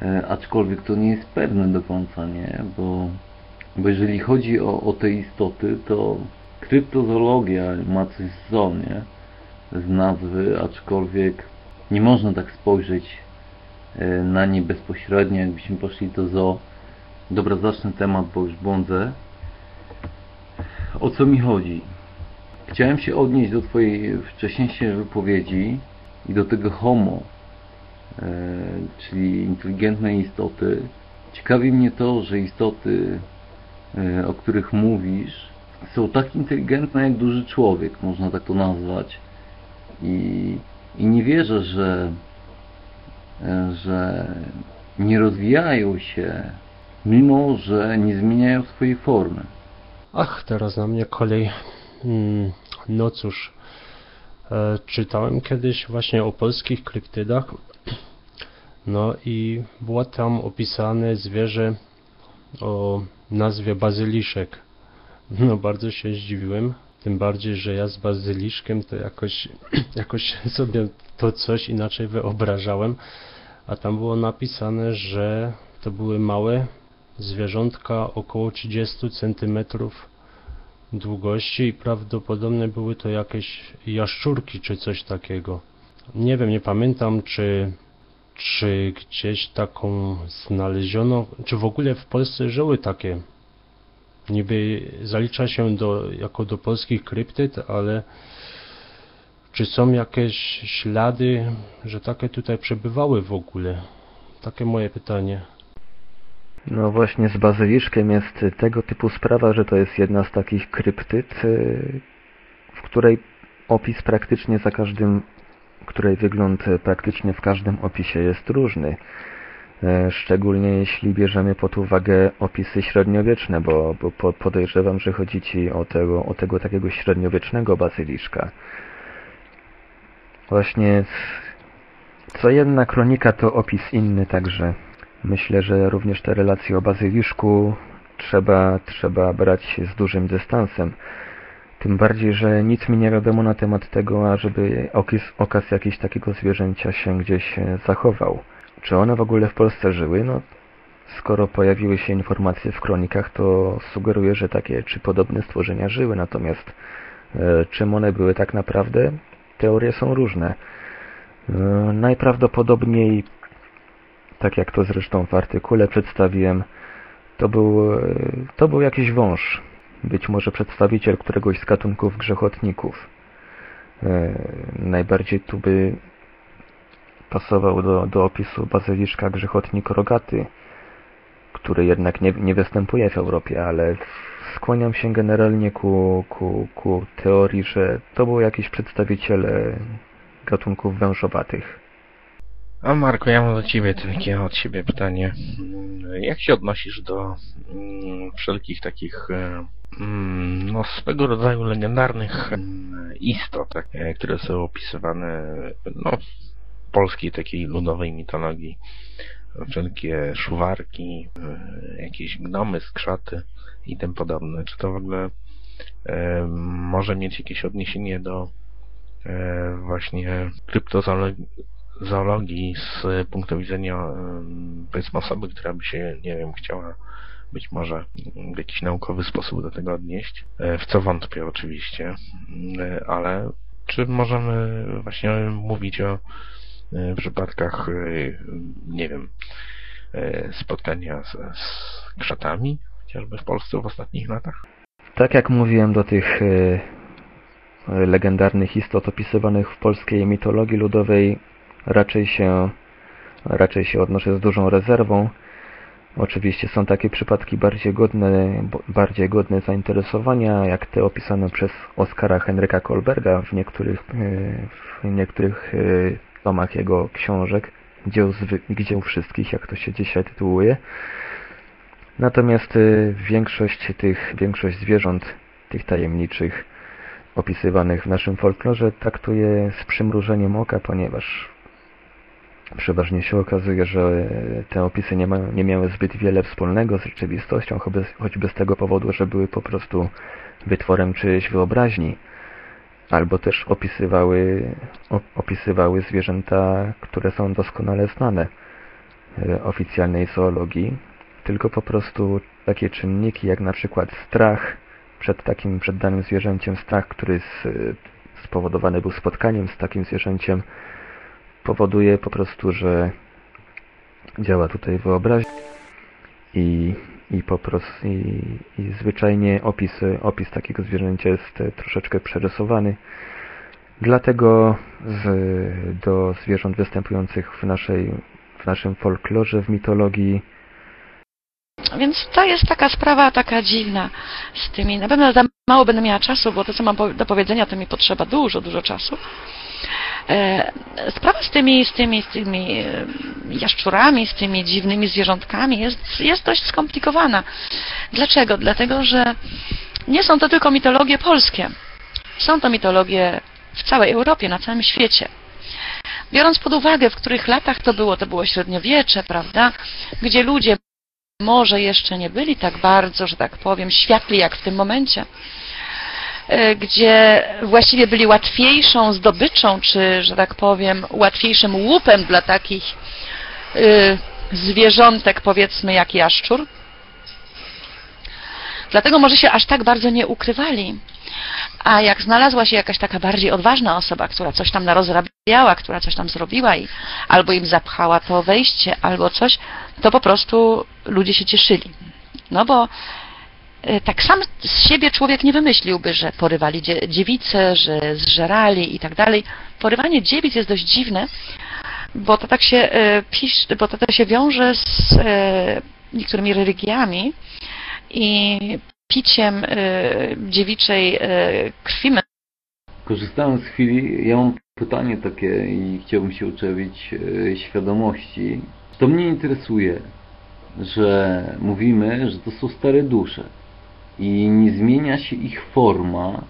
E, aczkolwiek to nie jest pewne do końca, nie? Bo Bo jeżeli chodzi o, o te istoty, to kryptozoologia ma coś z nie? Z nazwy, aczkolwiek nie można tak spojrzeć e, na nie bezpośrednio, jakbyśmy poszli do zoo. Dobra, zacznę temat, bo już błądzę. O co mi chodzi? Chciałem się odnieść do Twojej wcześniejszej wypowiedzi i do tego homo, e, czyli inteligentnej istoty. Ciekawi mnie to, że istoty, e, o których mówisz, są tak inteligentne jak duży człowiek, można tak to nazwać. I, i nie wierzę, że, e, że nie rozwijają się, mimo że nie zmieniają swojej formy. Ach, teraz na mnie kolej. Mm, no cóż, e, czytałem kiedyś właśnie o polskich kryptydach. No i było tam opisane zwierzę o nazwie bazyliszek. No bardzo się zdziwiłem, tym bardziej, że ja z bazyliszkiem to jakoś, jakoś sobie to coś inaczej wyobrażałem, a tam było napisane, że to były małe zwierzątka około 30 centymetrów długości i prawdopodobnie były to jakieś jaszczurki czy coś takiego. Nie wiem, nie pamiętam czy, czy gdzieś taką znaleziono, czy w ogóle w Polsce żyły takie. Niby zalicza się do, jako do polskich kryptyd, ale czy są jakieś ślady, że takie tutaj przebywały w ogóle? Takie moje pytanie. No właśnie z bazyliszkiem jest tego typu sprawa, że to jest jedna z takich kryptyd, y, w której opis praktycznie za każdym, której wygląd praktycznie w każdym opisie jest różny. E, Szczególnie jeśli bierzemy pod uwagę opisy średniowieczne, bo, bo po- podejrzewam, że chodzi Ci o tego, o tego takiego średniowiecznego bazyliszka. Właśnie co jedna kronika to opis inny, także myślę, że również te relacje o bazyliszku trzeba, trzeba brać z dużym dystansem. Tym bardziej, że nic mi nie wiadomo na temat tego, ażeby okis, okaz jakiś takiego zwierzęcia się gdzieś e, zachował. Czy one w ogóle w Polsce żyły? No, skoro pojawiły się informacje w kronikach, to sugeruje, że takie czy podobne stworzenia żyły. Natomiast e, czym one były tak naprawdę? Teorie są różne. E, najprawdopodobniej, tak jak to zresztą w artykule przedstawiłem, to był, e, to był jakiś wąż. Być może przedstawiciel któregoś z gatunków grzechotników. E, najbardziej tu by pasował do, do opisu bazyliszka grzechotnik rogaty, który jednak nie, nie występuje w Europie, ale skłaniam się generalnie ku, ku, ku teorii, że to był jakiś przedstawiciel e, gatunków wężowatych. A Marko, ja mam do Ciebie takie od siebie pytanie. Jak się odnosisz do mm, wszelkich takich e, mm, no swego rodzaju legendarnych mm, istot, e, które są opisywane no, polskiej takiej ludowej mitologii? Wszelkie szuwarki, e, jakieś gnomy, skrzaty i tym podobne. Czy to w ogóle e, może mieć jakieś odniesienie do e, właśnie kryptozoologii zoologii z punktu widzenia powiedzmy osoby, która by się, nie wiem, chciała być może w jakiś naukowy sposób do tego odnieść, w co wątpię oczywiście, ale czy możemy właśnie mówić o e, przypadkach, e, nie wiem, e, spotkania z, z krzatami, chociażby w Polsce w ostatnich latach? Tak jak mówiłem do tych legendarnych istot opisywanych w polskiej mitologii ludowej, raczej się, raczej się odnoszę z dużą rezerwą. Oczywiście są takie przypadki bardziej godne, bardziej godne zainteresowania, jak te opisane przez Oskara Henryka Kolberga w niektórych, w niektórych tomach jego książek, dzieł, dzieł wszystkich, jak to się dzisiaj tytułuje. Natomiast e, większość tych, większość zwierząt, tych tajemniczych, opisywanych w naszym folklorze, traktuję z przymrużeniem oka, ponieważ przeważnie się okazuje, że te opisy nie, mają, nie miały zbyt wiele wspólnego z rzeczywistością, choćby, choćby z tego powodu, że były po prostu wytworem czyjejś wyobraźni, albo też opisywały, opisywały zwierzęta, które są doskonale znane e, oficjalnej zoologii. tylko po prostu takie czynniki jak na przykład strach przed takim, przed danym zwierzęciem, strach, który z, spowodowany był spotkaniem z takim zwierzęciem, powoduje po prostu, że działa tutaj wyobraźnia i, i po prostu i, i zwyczajnie opis, opis takiego zwierzęcia jest troszeczkę przerysowany. Dlatego z, do zwierząt występujących w, naszej, w naszym folklorze, w mitologii Więc to jest taka sprawa taka dziwna z tymi. Na pewno za mało będę miała czasu, bo to co mam do powiedzenia to mi potrzeba dużo, dużo czasu. E, Sprawa z tymi, z tymi, z tymi e, jaszczurami, z tymi dziwnymi zwierzątkami jest, jest dość skomplikowana. Dlaczego? Dlatego, że nie są to tylko mitologie polskie. Są to mitologie w całej Europie, na całym świecie. Biorąc pod uwagę, w których latach to było, to było średniowiecze, prawda, gdzie ludzie może jeszcze nie byli tak bardzo, że tak powiem, światli jak w tym momencie, e, gdzie właściwie byli łatwiejszą zdobyczą, czy, że tak powiem, łatwiejszym łupem dla takich y, zwierzątek, powiedzmy, jak jaszczur. Dlatego może się aż tak bardzo nie ukrywali. A jak znalazła się jakaś taka bardziej odważna osoba, która coś tam narozrabiała, która coś tam zrobiła i albo im zapchała to wejście, albo coś, to po prostu ludzie się cieszyli. No bo e, tak sam z siebie człowiek nie wymyśliłby, że porywali dzie- dziewice, że zżerali i tak dalej. Porywanie dziewic jest dość dziwne, bo to tak się e, bo to tak się wiąże z e, niektórymi religiami i piciem dziewiczej krwi Korzystając z chwili, ja mam pytanie takie i chciałbym się uczepić świadomości. To mnie interesuje, że mówimy, że to są stare dusze i nie zmienia się ich forma,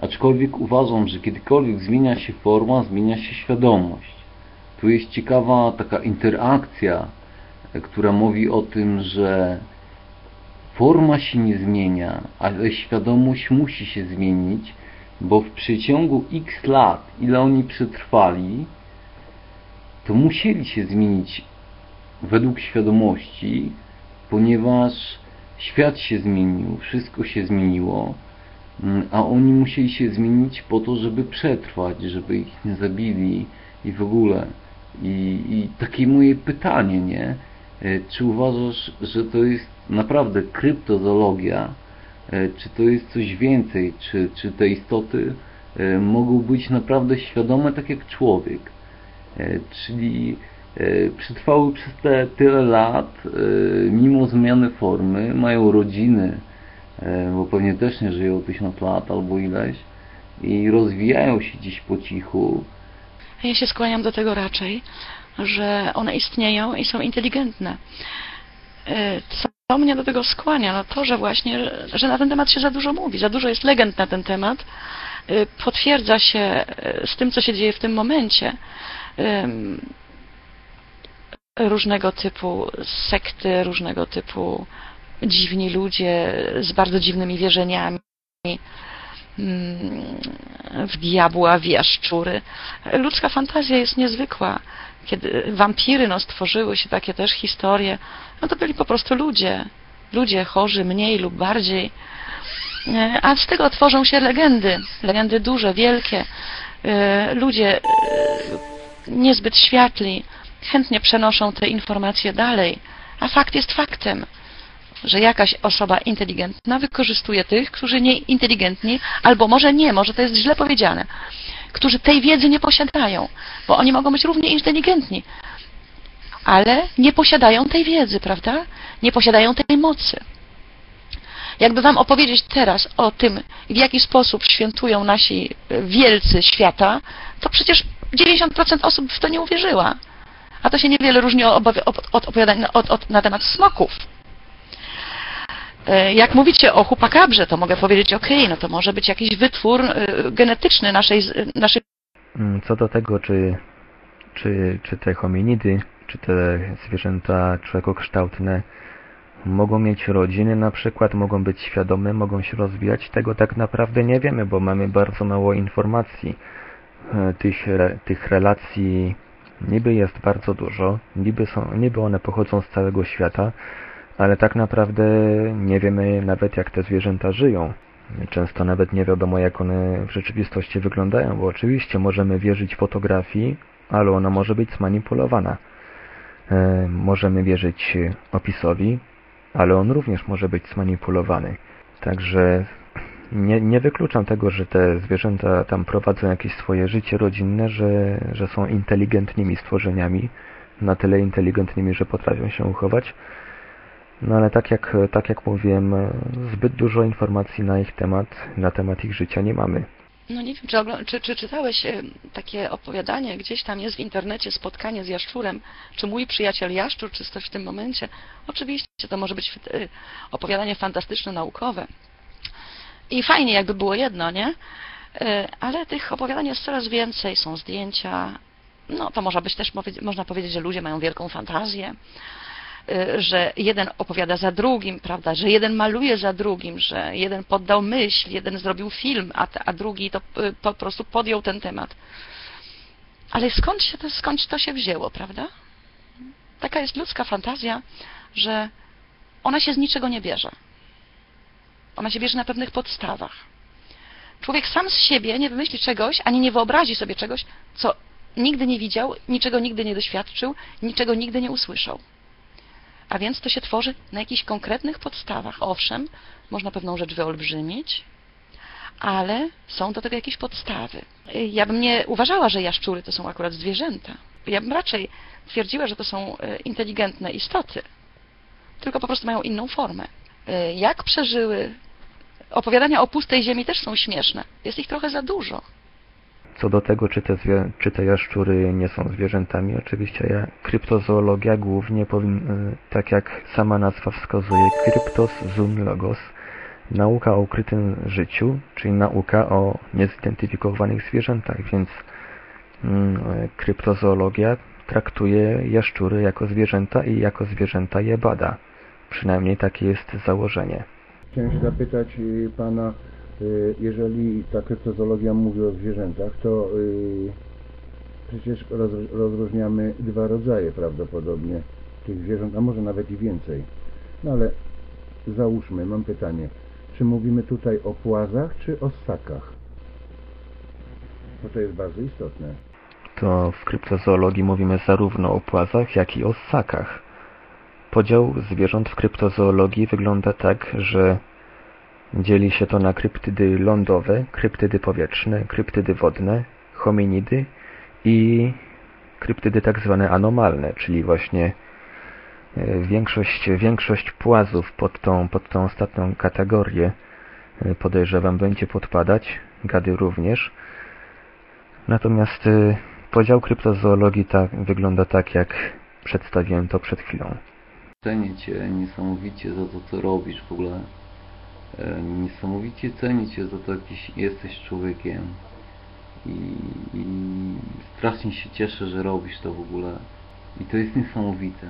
aczkolwiek uważam, że kiedykolwiek zmienia się forma, zmienia się świadomość. Tu jest ciekawa taka interakcja, która mówi o tym, że forma się nie zmienia, ale świadomość musi się zmienić, bo w przeciągu x lat, ile oni przetrwali, to musieli się zmienić według świadomości, ponieważ świat się zmienił, wszystko się zmieniło, mm, a oni musieli się zmienić po to, żeby przetrwać, żeby ich nie zabili i w ogóle. I, i takie moje pytanie, nie? E, Czy uważasz, że to jest naprawdę kryptozoologia, E, czy to jest coś więcej, czy, czy te istoty e, mogą być naprawdę świadome tak jak człowiek. E, Czyli e, przetrwały przez te tyle lat, e, mimo zmiany formy, mają rodziny, bo pewnie też nie żyją tysiąc lat albo ileś, i rozwijają się gdzieś po cichu. Ja się skłaniam do tego raczej, że one istnieją i są inteligentne. Co mnie do tego skłania? No to, że właśnie, że na ten temat się za dużo mówi, za dużo jest legend na ten temat. Potwierdza się z tym, co się dzieje w tym momencie. Różnego typu sekty, różnego typu dziwni ludzie z bardzo dziwnymi wierzeniami mm, w diabła, w jaszczury. Ludzka fantazja jest niezwykła. Kiedy wampiry no, stworzyły się takie też historie, no to byli po prostu ludzie. Ludzie chorzy mniej lub bardziej. E, A z tego tworzą się legendy. Legendy duże, wielkie. E, Ludzie e, niezbyt światli chętnie przenoszą te informacje dalej. A fakt jest faktem że jakaś osoba inteligentna wykorzystuje tych, którzy nie inteligentni, albo może nie, może to jest źle powiedziane, którzy tej wiedzy nie posiadają, bo oni mogą być równie inteligentni, ale nie posiadają tej wiedzy, prawda? Nie posiadają tej mocy. Jakby Wam opowiedzieć teraz o tym, w jaki sposób świętują nasi wielcy świata, to przecież 90% osób w to nie uwierzyła. A to się niewiele różni od, opowiadań na- od, od, na temat smoków. E, Jak mówicie o chupakabrze, to mogę powiedzieć, ok, no to może być jakiś wytwór e, genetyczny naszej, naszej Mm, Co do tego, czy, czy, czy te hominidy, czy te zwierzęta człowiekokształtne mogą mieć rodziny na przykład, mogą być świadome, mogą się rozwijać, tego tak naprawdę nie wiemy, bo mamy bardzo mało informacji. E, Tych, tych relacji niby jest bardzo dużo, niby, są, niby one pochodzą z całego świata, ale tak naprawdę nie wiemy nawet jak te zwierzęta żyją. Często nawet nie wiadomo jak one w rzeczywistości wyglądają, bo oczywiście możemy wierzyć fotografii, ale ona może być zmanipulowana. E, możemy wierzyć opisowi, ale on również może być zmanipulowany. Także nie, nie wykluczam tego, że te zwierzęta tam prowadzą jakieś swoje życie rodzinne, że, że są inteligentnymi stworzeniami, na tyle inteligentnymi, że potrafią się uchować. No ale tak jak, tak jak mówiłem, zbyt dużo informacji na ich temat, na temat ich życia nie mamy. No nie wiem, czy, czy, czy czytałeś takie opowiadanie, gdzieś tam jest w internecie spotkanie z jaszczurem, czy mój przyjaciel jaszczur, czy coś w tym momencie. Oczywiście to może być e, opowiadanie fantastyczne, naukowe. I fajnie jakby było jedno, nie? E, Ale tych opowiadań jest coraz więcej, są zdjęcia. No to można być też można powiedzieć, że ludzie mają wielką fantazję, e, że jeden opowiada za drugim, prawda, że jeden maluje za drugim, że jeden poddał myśl, jeden zrobił film, a, a drugi to e, po prostu podjął ten temat. Ale skąd się to, skąd to się wzięło, prawda? Taka jest ludzka fantazja, że ona się z niczego nie bierze. Ona się bierze na pewnych podstawach. Człowiek sam z siebie nie wymyśli czegoś, ani nie wyobrazi sobie czegoś, co nigdy nie widział, niczego nigdy nie doświadczył, niczego nigdy nie usłyszał. A więc to się tworzy na jakichś konkretnych podstawach. Owszem, można pewną rzecz wyolbrzymić, ale są do tego jakieś podstawy. Ja bym nie uważała, że jaszczury to są akurat zwierzęta. Ja bym raczej twierdziła, że to są e, inteligentne istoty, tylko po prostu mają inną formę. E, Jak przeżyły? Opowiadania o pustej ziemi też są śmieszne. Jest ich trochę za dużo. Co do tego, czy te, zwie, czy te jaszczury nie są zwierzętami, oczywiście ja, kryptozoologia głównie powin, y, tak jak sama nazwa wskazuje, kryptos zoon logos, nauka o ukrytym życiu, czyli nauka o niezidentyfikowanych zwierzętach, więc mm, kryptozoologia traktuje jaszczury jako zwierzęta i jako zwierzęta je bada. Przynajmniej takie jest założenie. Chciałem się zapytać y, pana, y, jeżeli ta kryptozoologia mówi o zwierzętach, to y, przecież roz, rozróżniamy dwa rodzaje prawdopodobnie tych zwierząt, a może nawet i więcej. No ale załóżmy, mam pytanie, czy mówimy tutaj o płazach, czy o ssakach? Bo to jest bardzo istotne. to w kryptozoologii mówimy zarówno o płazach, jak i o ssakach. Podział zwierząt w kryptozoologii wygląda tak, że dzieli się to na kryptydy lądowe, kryptydy powietrzne, kryptydy wodne, hominidy i kryptydy tak zwane anomalne, czyli właśnie e, większość, większość płazów pod tą, pod tą ostatnią kategorię e, podejrzewam będzie podpadać, gady również. Natomiast e, podział kryptozoologii tak, wygląda tak, jak przedstawiłem to przed chwilą. Cenię Cię niesamowicie za to, co robisz w ogóle. E, Niesamowicie cenię Cię za to, jakiś jesteś człowiekiem. I, I strasznie się cieszę, że robisz to w ogóle. I to jest niesamowite.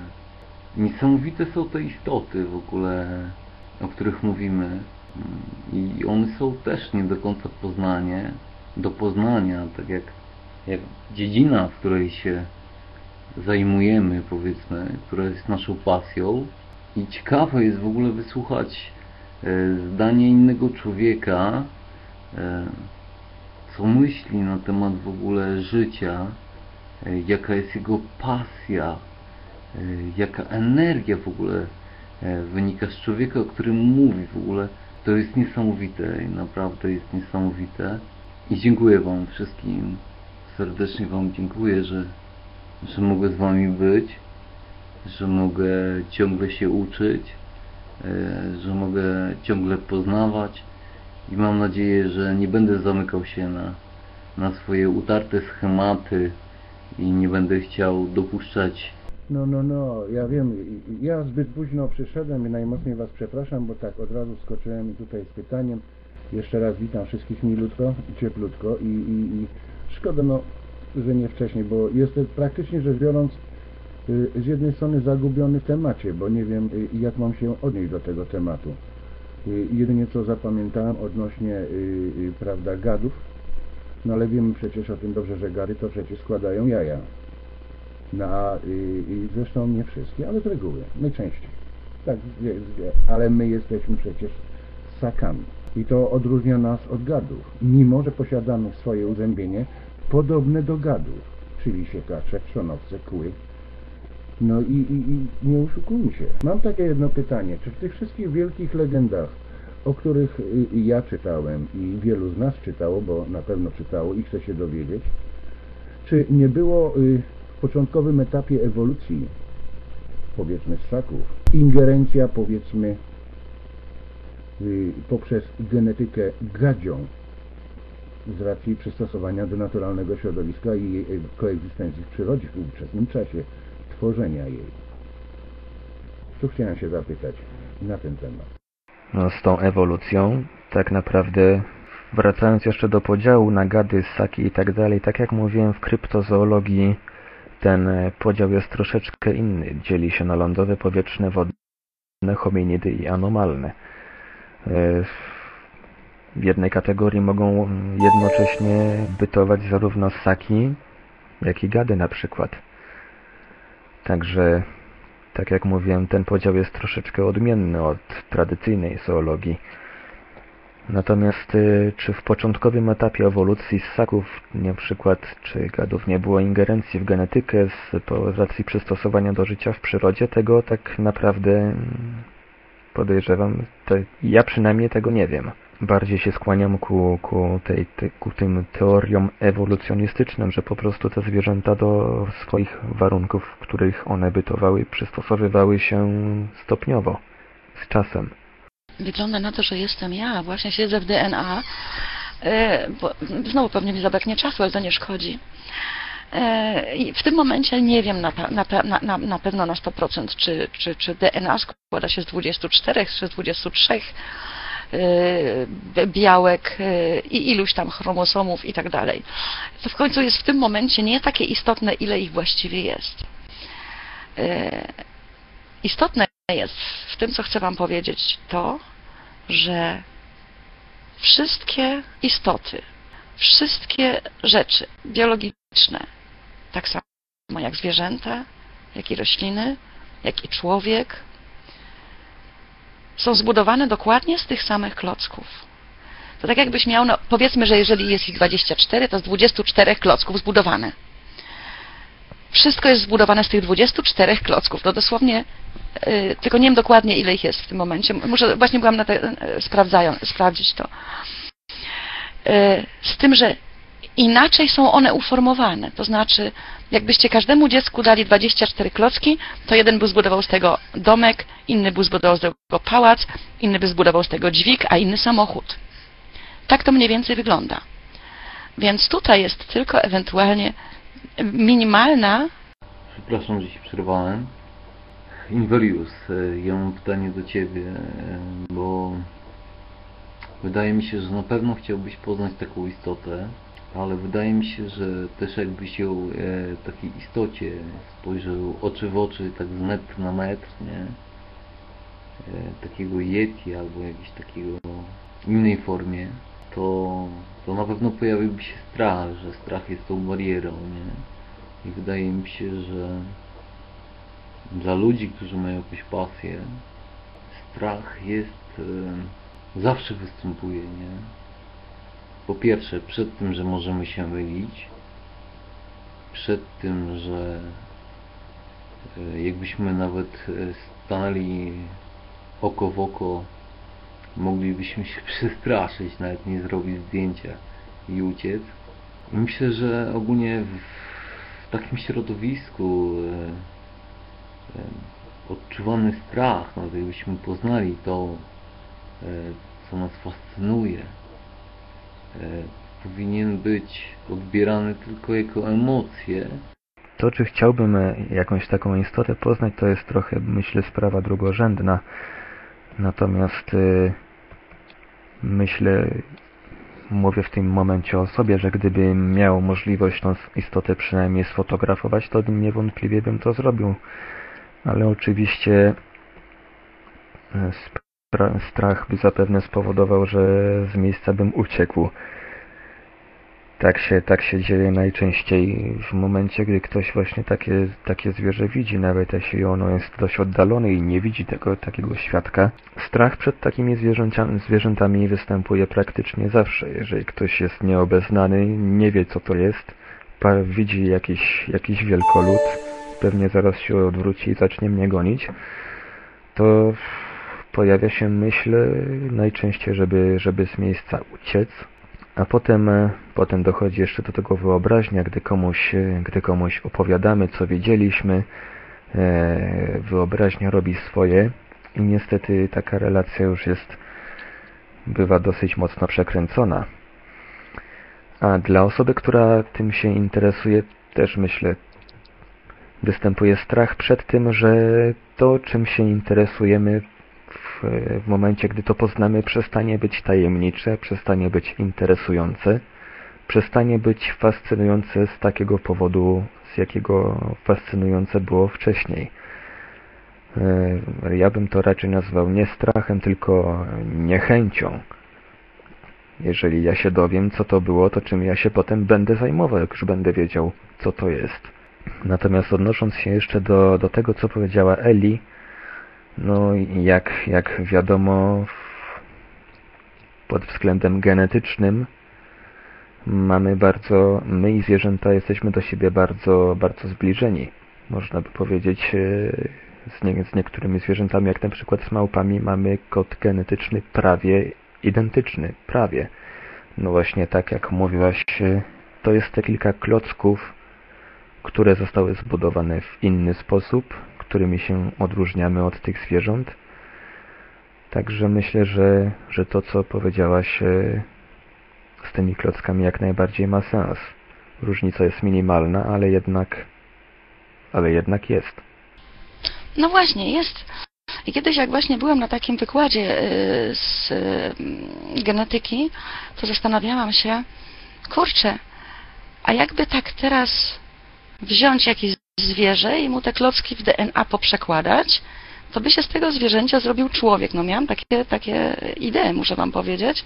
Niesamowite są te istoty w ogóle, o których mówimy. I one są też nie do końca poznanie, do poznania, tak jak, jak dziedzina, w której się zajmujemy, powiedzmy, która jest naszą pasją. I ciekawe jest w ogóle wysłuchać e, zdania innego człowieka, e, co myśli na temat w ogóle życia, e, jaka jest jego pasja, jaka energia w ogóle wynika z człowieka, o którym mówi w ogóle. To jest niesamowite i naprawdę jest niesamowite. I dziękuję Wam wszystkim, serdecznie Wam dziękuję, że że mogę z wami być, że mogę ciągle się uczyć, e, że mogę ciągle poznawać i mam nadzieję, że nie będę zamykał się na, na swoje utarte schematy i nie będę chciał dopuszczać No, no, no, ja wiem, ja zbyt późno przyszedłem i najmocniej Was przepraszam, bo tak od razu skoczyłem tutaj z pytaniem. Jeszcze raz witam wszystkich milutko i cieplutko i, i, i szkoda, no, że nie wcześniej, bo jestem praktycznie rzecz biorąc y, z jednej strony zagubiony w temacie, bo nie wiem y, jak mam się odnieść do tego tematu. Y, Jedynie co zapamiętałem odnośnie, prawda, gadów, no ale wiemy przecież o tym dobrze, że gady to przecież składają jaja. No, a, zresztą nie wszystkie, ale z reguły, najczęściej. Tak, ale my jesteśmy przecież ssakami. I to odróżnia nas od gadów, mimo że posiadamy swoje uzębienie podobne do gadów, czyli siekacze, trzonowce, kły. No i, i, i nie oszukujmy się. Mam takie jedno pytanie. Czy w tych wszystkich wielkich legendach, o których y, ja czytałem i wielu z nas czytało, bo na pewno czytało i chce się dowiedzieć, czy nie było y, w początkowym etapie ewolucji, powiedzmy ssaków, ingerencja powiedzmy y, poprzez genetykę gadzią z racji przystosowania do naturalnego środowiska i y, koegzystencji w przyrodzie w ówczesnym czasie tworzenia jej. Tu chciałem się zapytać na ten temat. No, z tą ewolucją, tak naprawdę, wracając jeszcze do podziału na gady, ssaki i tak dalej, tak jak mówiłem w kryptozoologii, ten e, podział jest troszeczkę inny. Dzieli się na lądowe, powietrzne, wodne, hominidy i anomalne. W jednej kategorii mogą jednocześnie bytować zarówno ssaki, jak i gady na przykład. Także, tak jak mówiłem, ten podział jest troszeczkę odmienny od tradycyjnej zoologii. Natomiast y, czy w początkowym etapie ewolucji ssaków, na przykład, czy gadów nie było ingerencji w genetykę z racji przystosowania do życia w przyrodzie, tego tak naprawdę mm, podejrzewam, ja przynajmniej tego nie wiem. Bardziej się skłaniam ku, ku, tej, te, ku tym teoriom ewolucjonistycznym, że po prostu te zwierzęta do swoich warunków, w których one bytowały, przystosowywały się stopniowo, z czasem. Wygląda na to, że jestem ja, właśnie siedzę w DNA, e, znowu pewnie mi zabraknie czasu, ale to nie szkodzi. E, I w tym momencie nie wiem na, na, na, na, pewno na 100%, czy, czy, czy DNA składa się z 24 czy z 23 e, białek e, i iluś tam chromosomów i tak dalej. To w końcu jest w tym momencie nie takie istotne, ile ich właściwie jest. E, Istotne jest w tym, co chcę Wam powiedzieć, to, że wszystkie istoty, wszystkie rzeczy biologiczne, tak samo jak zwierzęta, jak i rośliny, jak i człowiek, są zbudowane dokładnie z tych samych klocków. To tak jakbyś miał, no, powiedzmy, że jeżeli jest ich 24, to z 24 klocków zbudowane. Wszystko jest zbudowane z tych 24 klocków. To dosłownie, yy, tylko nie wiem dokładnie ile ich jest w tym momencie. Muszę, właśnie byłam na te, yy, sprawdzić to. Yy, z tym, że inaczej są one uformowane. To znaczy, jakbyście każdemu dziecku dali 24 klocki, to jeden by zbudował z tego domek, inny by zbudował z tego pałac, inny by zbudował z tego dźwig, a inny samochód. Tak to mniej więcej wygląda. Więc tutaj jest tylko ewentualnie minimalna Przepraszam, że się przerwałem. Inverius, e, ja mam pytanie do Ciebie, e, bo wydaje mi się, że na pewno chciałbyś poznać taką istotę, ale wydaje mi się, że też jakbyś ją e, takiej istocie spojrzał oczy w oczy, tak z metr na metr, nie? E, takiego Yeti albo jakiegoś takiego innej formie, to, to na pewno pojawiłby się strach, że strach jest tą barierą, nie? I wydaje mi się, że dla ludzi, którzy mają jakąś pasję, strach jest, e, zawsze występuje, nie? Po pierwsze, przed tym, że możemy się mylić, przed tym, że e, jakbyśmy nawet e, stanęli oko w oko, moglibyśmy się przestraszyć, nawet nie zrobić zdjęcia i uciec. Myślę, że ogólnie w, takim środowisku e, odczuwany strach, nawet jakbyśmy poznali to, co nas fascynuje, powinien być odbierany tylko jako emocje, To, czy chciałbym e, jakąś taką istotę poznać, to jest trochę, myślę, sprawa drugorzędna. Natomiast y, myślę, mówię w tym momencie o sobie, że gdybym miał możliwość tą istotę przynajmniej sfotografować, to niewątpliwie bym to zrobił. Ale oczywiście e, strach by zapewne spowodował, że z miejsca bym uciekł. Tak się, tak się dzieje najczęściej w momencie, gdy ktoś właśnie takie, takie zwierzę widzi, nawet jeśli ono jest dość oddalone i nie widzi tego takiego świadka. Strach przed takimi zwierzętami występuje praktycznie zawsze. Jeżeli ktoś jest nieobeznany, nie wie co to jest, widzi jakiś, jakiś wielkolud, pewnie zaraz się odwróci i zacznie mnie gonić, to pojawia się myśl najczęściej, żeby, żeby z miejsca uciec, a potem, e, potem dochodzi jeszcze do tego wyobraźnia, gdy komuś, e, gdy komuś opowiadamy, co widzieliśmy, e, wyobraźnia robi swoje. I niestety taka relacja już jest, bywa dosyć mocno przekręcona. A dla osoby, która tym się interesuje, też myślę, występuje strach przed tym, że to, czym się interesujemy w, momencie, gdy to poznamy, przestanie być tajemnicze, przestanie być interesujące, przestanie być fascynujące z takiego powodu, z jakiego fascynujące było wcześniej. E, Ja bym to raczej nazwał nie strachem, tylko niechęcią. Jeżeli ja się dowiem, co to było, to czym ja się potem będę zajmował, jak już będę wiedział, co to jest. Natomiast odnosząc się jeszcze do, do tego, co powiedziała Eli, no jak, jak wiadomo, pod względem genetycznym mamy bardzo, my i zwierzęta jesteśmy do siebie bardzo, bardzo zbliżeni. Można by powiedzieć, e, z, nie, z niektórymi zwierzętami, jak na przykład z małpami, mamy kod genetyczny prawie identyczny, prawie. No właśnie tak jak mówiłaś, e, to jest te kilka klocków, które zostały zbudowane w inny sposób, którymi się odróżniamy od tych zwierząt. Także myślę, że, że to, co powiedziałaś z tymi klockami jak najbardziej ma sens. Różnica jest minimalna, ale jednak, ale jednak jest. No właśnie, jest. I kiedyś jak właśnie byłam na takim wykładzie y, z y, genetyki, to zastanawiałam się, kurczę, a jakby tak teraz wziąć jakieś zwierzę i mu te klocki w DNA poprzekładać, to by się z tego zwierzęcia zrobił człowiek. No miałam takie, takie idee, muszę wam powiedzieć.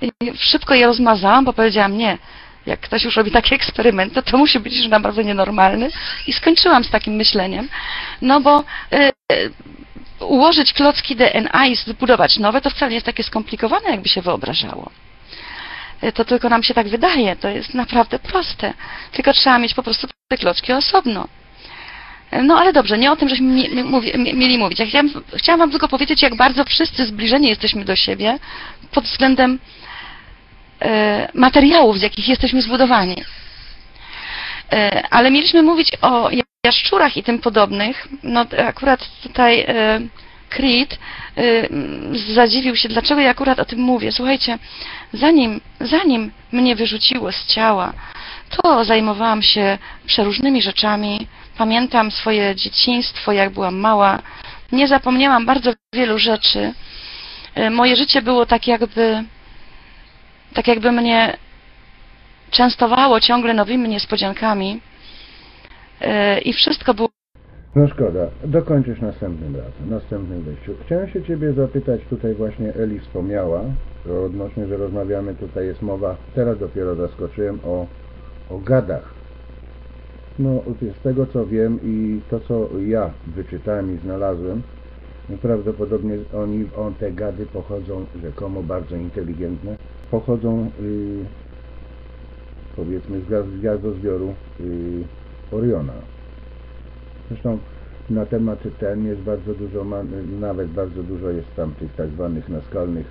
I szybko je rozmazałam, bo powiedziałam, nie, jak ktoś już robi takie eksperymenty, to musi być już naprawdę nienormalny. I skończyłam z takim myśleniem. No bo y, y, ułożyć klocki DNA i zbudować nowe, to wcale nie jest takie skomplikowane, jakby się wyobrażało. Y, To tylko nam się tak wydaje, to jest naprawdę proste. Tylko trzeba mieć po prostu te klocki osobno. Y, No ale dobrze, nie o tym, żeśmy mieli mówić. Ja chciałam, chciałam Wam tylko powiedzieć, jak bardzo wszyscy zbliżeni jesteśmy do siebie pod względem e, materiałów, z jakich jesteśmy zbudowani. E, Ale mieliśmy mówić o jaszczurach i tym podobnych. No akurat tutaj e, Creed m, zadziwił się, dlaczego ja akurat o tym mówię. Słuchajcie, zanim, zanim mnie wyrzuciło z ciała, to zajmowałam się przeróżnymi rzeczami. Pamiętam swoje dzieciństwo, jak byłam mała. Nie zapomniałam bardzo wielu rzeczy. E, Moje życie było tak jakby tak jakby mnie częstowało ciągle nowymi niespodziankami yy, i wszystko było No szkoda, dokończysz następnym razem, następnym wejściu. Chciałem się Ciebie zapytać, tutaj właśnie Eli wspomniała, odnośnie, że rozmawiamy, tutaj jest mowa, teraz dopiero zaskoczyłem o, o gadach. No, z tego co wiem i to co ja wyczytałem i znalazłem, no, prawdopodobnie oni, on, te gady pochodzą, rzekomo bardzo inteligentne, pochodzą y, powiedzmy z gwiazd- z gwiazdozbioru y, Oriona. Zresztą na temat ten jest bardzo dużo, nawet bardzo dużo jest tam tych tak zwanych naskalnych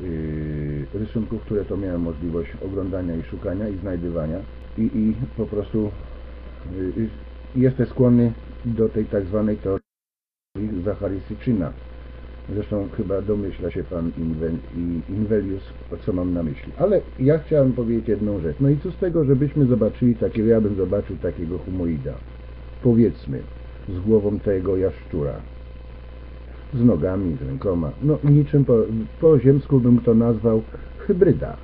yy, rysunków, które to miałem możliwość oglądania i szukania i znajdywania i, i po prostu yy, jestem skłonny do tej tak zwanej teorii Zacharystyczyna. Zresztą chyba domyśla się pan Inven, Invelius, co mam na myśli. Ale ja chciałem powiedzieć jedną rzecz. No i co z tego, żebyśmy zobaczyli takiego, ja bym zobaczył takiego humoida powiedzmy, z głową tego jaszczura, z nogami, z rękoma, no niczym po, po ziemsku bym to nazwał hybryda.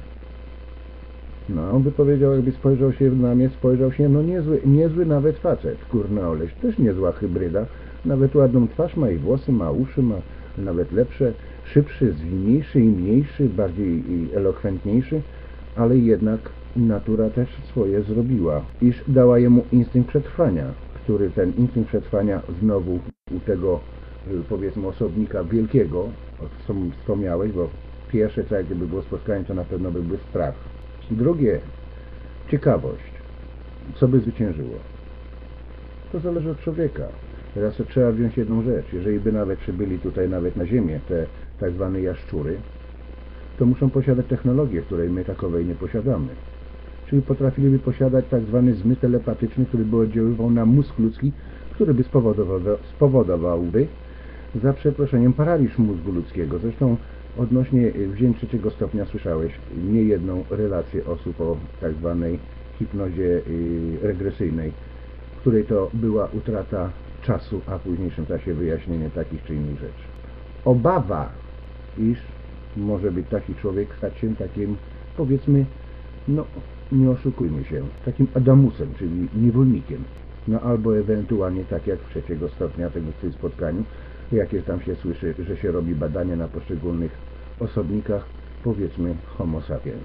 No, on by powiedział, jakby spojrzał się na mnie, spojrzał się, no niezły, niezły nawet facet, kurna oleś, też niezła hybryda, nawet ładną twarz ma i włosy, ma uszy, ma nawet lepsze, szybszy, zwinniejszy i mniejszy, bardziej i elokwentniejszy, ale jednak natura też swoje zrobiła, iż dała jemu instynkt przetrwania, który ten instynkt przetrwania znowu u tego y, powiedzmy osobnika wielkiego, o czym wspomniałeś, bo pierwsze co jak gdyby było spotkanie, to na pewno byłby strach. Drugie, ciekawość. Co by zwyciężyło? To zależy od człowieka. Teraz trzeba wziąć jedną rzecz. Jeżeli by nawet przybyli tutaj nawet na Ziemię, te tak zwane jaszczury, to muszą posiadać technologię, której my takowej nie posiadamy. Czyli potrafiliby posiadać tak zwany zmysł telepatyczny, który by oddziaływał na mózg ludzki, który by spowodował, spowodowałby, za przeproszeniem, paraliż mózgu ludzkiego. Zresztą odnośnie wzięć trzeciego stopnia słyszałeś niejedną relację osób o tak zwanej hipnozie y, regresyjnej, której to była utrata czasu, a w późniejszym czasie wyjaśnienie takich czy innych rzeczy. Obawa, iż może być taki człowiek stać się takim, powiedzmy, no nie oszukujmy się, takim Adamusem, czyli niewolnikiem. No albo ewentualnie tak jak trzeciego stopnia tego w tym spotkaniu, jakie tam się słyszy, że się robi badania na poszczególnych osobnikach, powiedzmy homo sapiens.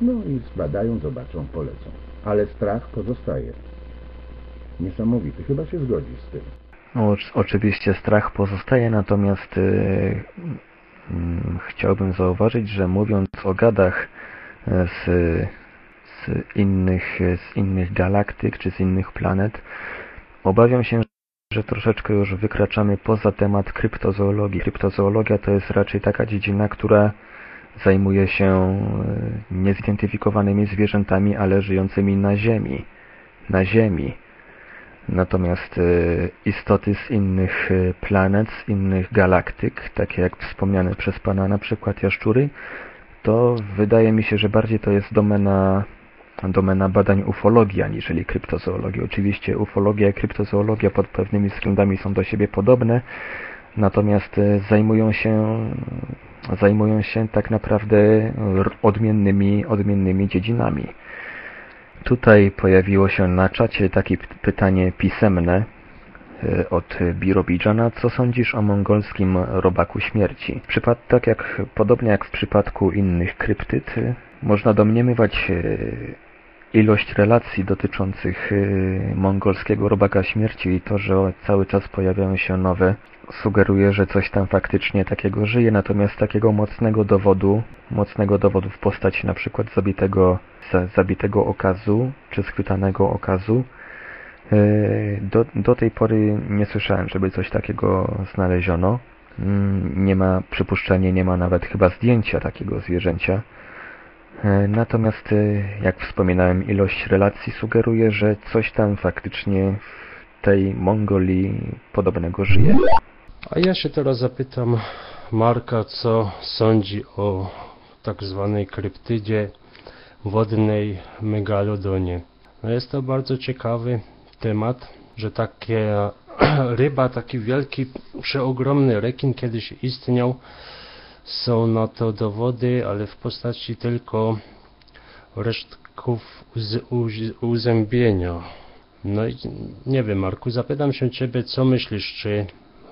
No i zbadają, zobaczą, polecą. Ale strach pozostaje. Niesamowity. Chyba się zgodzisz z tym. No, oc- oczywiście strach pozostaje, natomiast yy, mm, chciałbym zauważyć, że mówiąc o gadach z, z, innych, z innych galaktyk czy z innych planet, obawiam się, że troszeczkę już wykraczamy poza temat kryptozoologii. Kryptozoologia to jest raczej taka dziedzina, która zajmuje się e, niezidentyfikowanymi zwierzętami, ale żyjącymi na Ziemi. Na Ziemi. Natomiast e, istoty z innych e, planet, z innych galaktyk, takie jak wspomniane przez Pana na przykład jaszczury, to wydaje mi się, że bardziej to jest domena, domena badań ufologii, aniżeli kryptozoologii. Oczywiście ufologia i kryptozoologia pod pewnymi względami są do siebie podobne, natomiast e, zajmują się, zajmują się tak naprawdę odmiennymi, odmiennymi dziedzinami. Tutaj pojawiło się na czacie takie pytanie pisemne od Birobidżana. Co sądzisz o mongolskim robaku śmierci? Przypad, tak jak, podobnie jak w przypadku innych kryptyd, e, można domniemywać e, ilość relacji dotyczących e, mongolskiego robaka śmierci i to, że cały czas pojawiają się nowe, sugeruje, że coś tam faktycznie takiego żyje, natomiast takiego mocnego dowodu, mocnego dowodu w postaci na przykład zabitego, za- zabitego okazu, czy schwytanego okazu, e, do, do tej pory nie słyszałem, żeby coś takiego znaleziono. Mm, Nie ma, przypuszczenie, nie ma nawet chyba zdjęcia takiego zwierzęcia. E, Natomiast, e, jak wspominałem, ilość relacji sugeruje, że coś tam faktycznie w tej Mongolii podobnego żyje. A ja się teraz zapytam Marka, co sądzi o tak zwanej kryptydzie wodnej megalodonie. No jest to bardzo ciekawy temat, że taka ryba, taki wielki, przeogromny rekin kiedyś istniał. Są na to dowody, ale w postaci tylko resztków uz, uz, uzębienia. No i nie wiem, Marku, zapytam się Ciebie, co myślisz, czy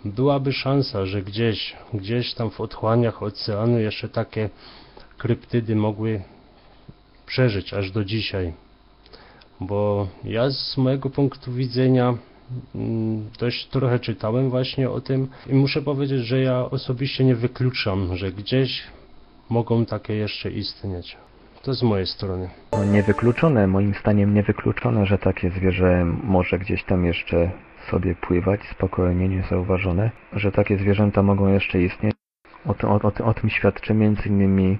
byłaby szansa, że gdzieś, gdzieś tam w otchłaniach oceanu jeszcze takie kryptydy mogły przeżyć aż do dzisiaj. Bo ja z mojego punktu widzenia mm, dość trochę czytałem właśnie o tym i muszę powiedzieć, że ja osobiście nie wykluczam, że gdzieś mogą takie jeszcze istnieć. To z mojej strony. No, niewykluczone, moim zdaniem niewykluczone, że takie zwierzę może gdzieś tam jeszcze sobie pływać spokojnie, niezauważone, że takie zwierzęta mogą jeszcze istnieć. O, tym- o, o, o tym świadczy m.in.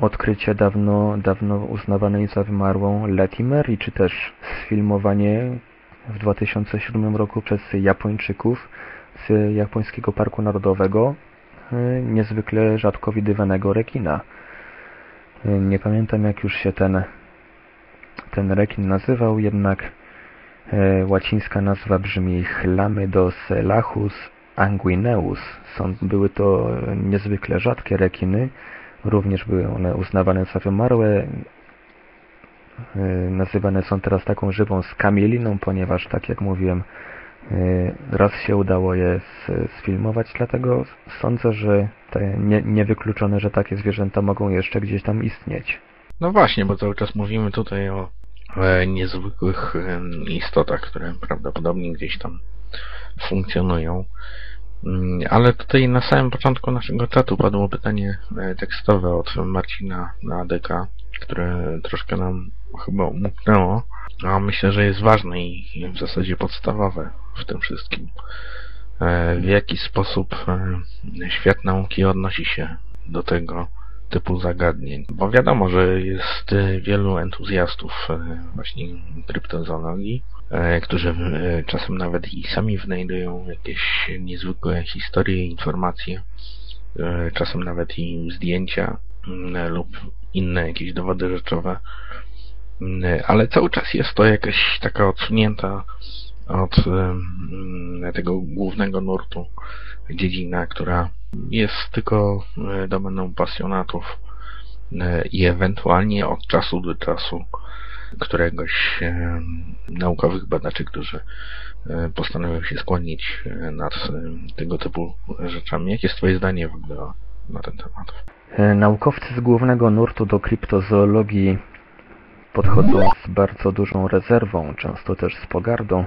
odkrycie dawno, dawno uznawanej za wymarłą Leti Mary, czy też sfilmowanie w 2007 roku przez Japończyków z japońskiego parku narodowego y, niezwykle rzadko widywanego rekina. Y, Nie pamiętam jak już się ten, ten rekin nazywał, jednak e, łacińska nazwa brzmi Chlamydos lachus anguineus. Są, były to e, niezwykle rzadkie rekiny, również były one uznawane za wymarłe. E, Nazywane są teraz taką żywą skamieliną, ponieważ, tak jak mówiłem, Raz się udało je sfilmować, dlatego sądzę, że nie, niewykluczone, że takie zwierzęta mogą jeszcze gdzieś tam istnieć. No właśnie, bo cały czas mówimy tutaj o niezwykłych istotach, które prawdopodobnie gdzieś tam funkcjonują. Mm, ale tutaj na samym początku naszego czatu padło pytanie e, tekstowe od Marcina na ADK, które troszkę nam chyba umknęło, a myślę, że jest ważne i w zasadzie podstawowe w tym wszystkim. W jaki sposób świat nauki odnosi się do tego, typu zagadnień. Bo wiadomo, że jest e, wielu entuzjastów e, właśnie kryptozoologii, e, którzy czasem nawet i sami wynajdują jakieś niezwykłe historie, informacje, czasem nawet i zdjęcia lub inne jakieś dowody rzeczowe, ale cały czas jest to jakaś taka odsunięta od tego głównego nurtu dziedzina, która jest tylko e, domeną pasjonatów e, i ewentualnie od czasu do czasu któregoś e, naukowych badaczy, którzy postanowią się skłonić nad tego typu rzeczami. Jakie jest Twoje zdanie w ogóle na ten temat? Naukowcy z głównego nurtu do kryptozoologii podchodzą z bardzo dużą rezerwą, często też z pogardą.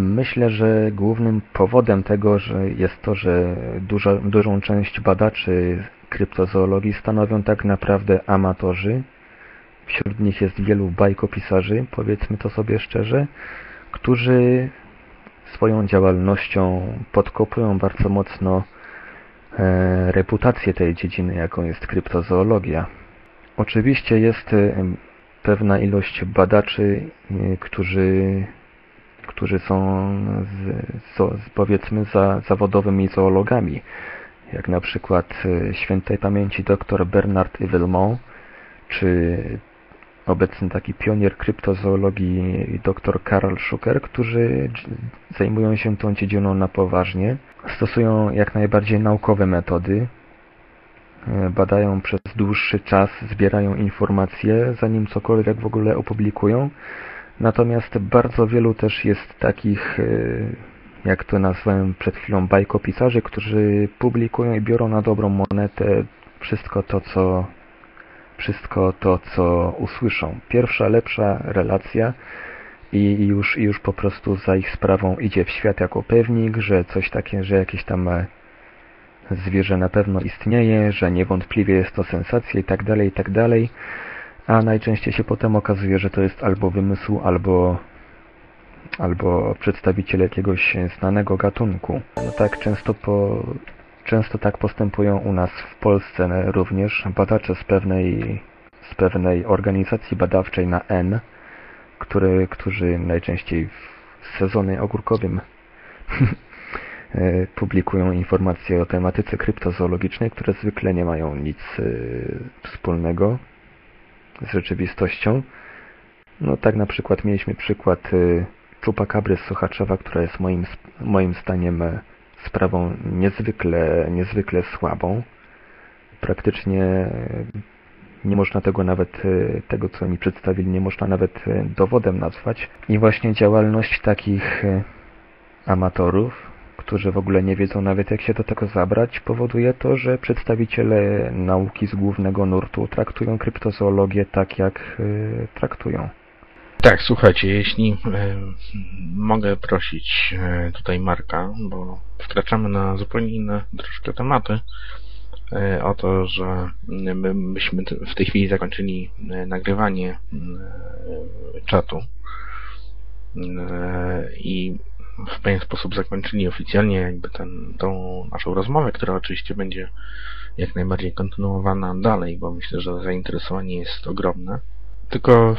Myślę, że głównym powodem tego, że jest to, że duża, dużą część badaczy kryptozoologii stanowią tak naprawdę amatorzy. Wśród nich jest wielu bajkopisarzy, powiedzmy to sobie szczerze, którzy swoją działalnością podkopują bardzo mocno e, reputację tej dziedziny, jaką jest kryptozoologia. Oczywiście jest e, pewna ilość badaczy, e, którzy którzy są z, z, powiedzmy za zawodowymi zoologami, jak na przykład świętej pamięci dr Bernard Evilmont, czy obecny taki pionier kryptozoologii dr Karl Schucker, którzy zajmują się tą dziedziną na poważnie, stosują jak najbardziej naukowe metody, e, badają przez dłuższy czas, zbierają informacje, zanim cokolwiek w ogóle opublikują, Natomiast bardzo wielu też jest takich, e, jak to nazwałem przed chwilą, bajkopisarzy, którzy publikują i biorą na dobrą monetę wszystko to, co wszystko to, co usłyszą. Pierwsza, lepsza relacja i już, już po prostu za ich sprawą idzie w świat jako pewnik, że coś takie, że jakieś tam e, zwierzę na pewno istnieje, że niewątpliwie jest to sensacja i tak dalej, i tak dalej a najczęściej się potem okazuje, że to jest albo wymysł, albo albo przedstawiciel jakiegoś znanego gatunku. No tak często po, często tak postępują u nas w Polsce również badacze z pewnej z pewnej organizacji badawczej na N, który, którzy najczęściej w sezonie ogórkowym publikują informacje o tematyce kryptozoologicznej, które zwykle nie mają nic e, wspólnego z rzeczywistością. No tak na przykład mieliśmy przykład y, Czupakabry z Sochaczewa, która jest moim, moim zdaniem e, sprawą niezwykle, niezwykle słabą. Praktycznie e, nie można tego nawet, e, tego co oni przedstawili, nie można nawet dowodem nazwać. I właśnie działalność takich amatorów, którzy w ogóle nie wiedzą nawet jak się do tego zabrać, powoduje to, że przedstawiciele nauki z głównego nurtu traktują kryptozoologię tak, jak traktują. Tak, słuchajcie, jeśli y, mogę prosić y, tutaj Marka, bo wkraczamy na zupełnie inne troszkę tematy, o to, że my w tej chwili zakończyli nagrywanie czatu i w pewien sposób zakończyli oficjalnie jakby ten, tą naszą rozmowę, która oczywiście będzie jak najbardziej kontynuowana dalej, bo myślę, że zainteresowanie jest ogromne. Tylko e,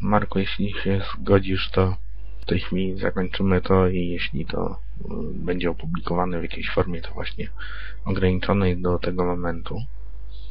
Marku, jeśli się zgodzisz, to w tej chwili zakończymy to i jeśli to e, będzie opublikowane w jakiejś formie, to właśnie ograniczonej do tego momentu.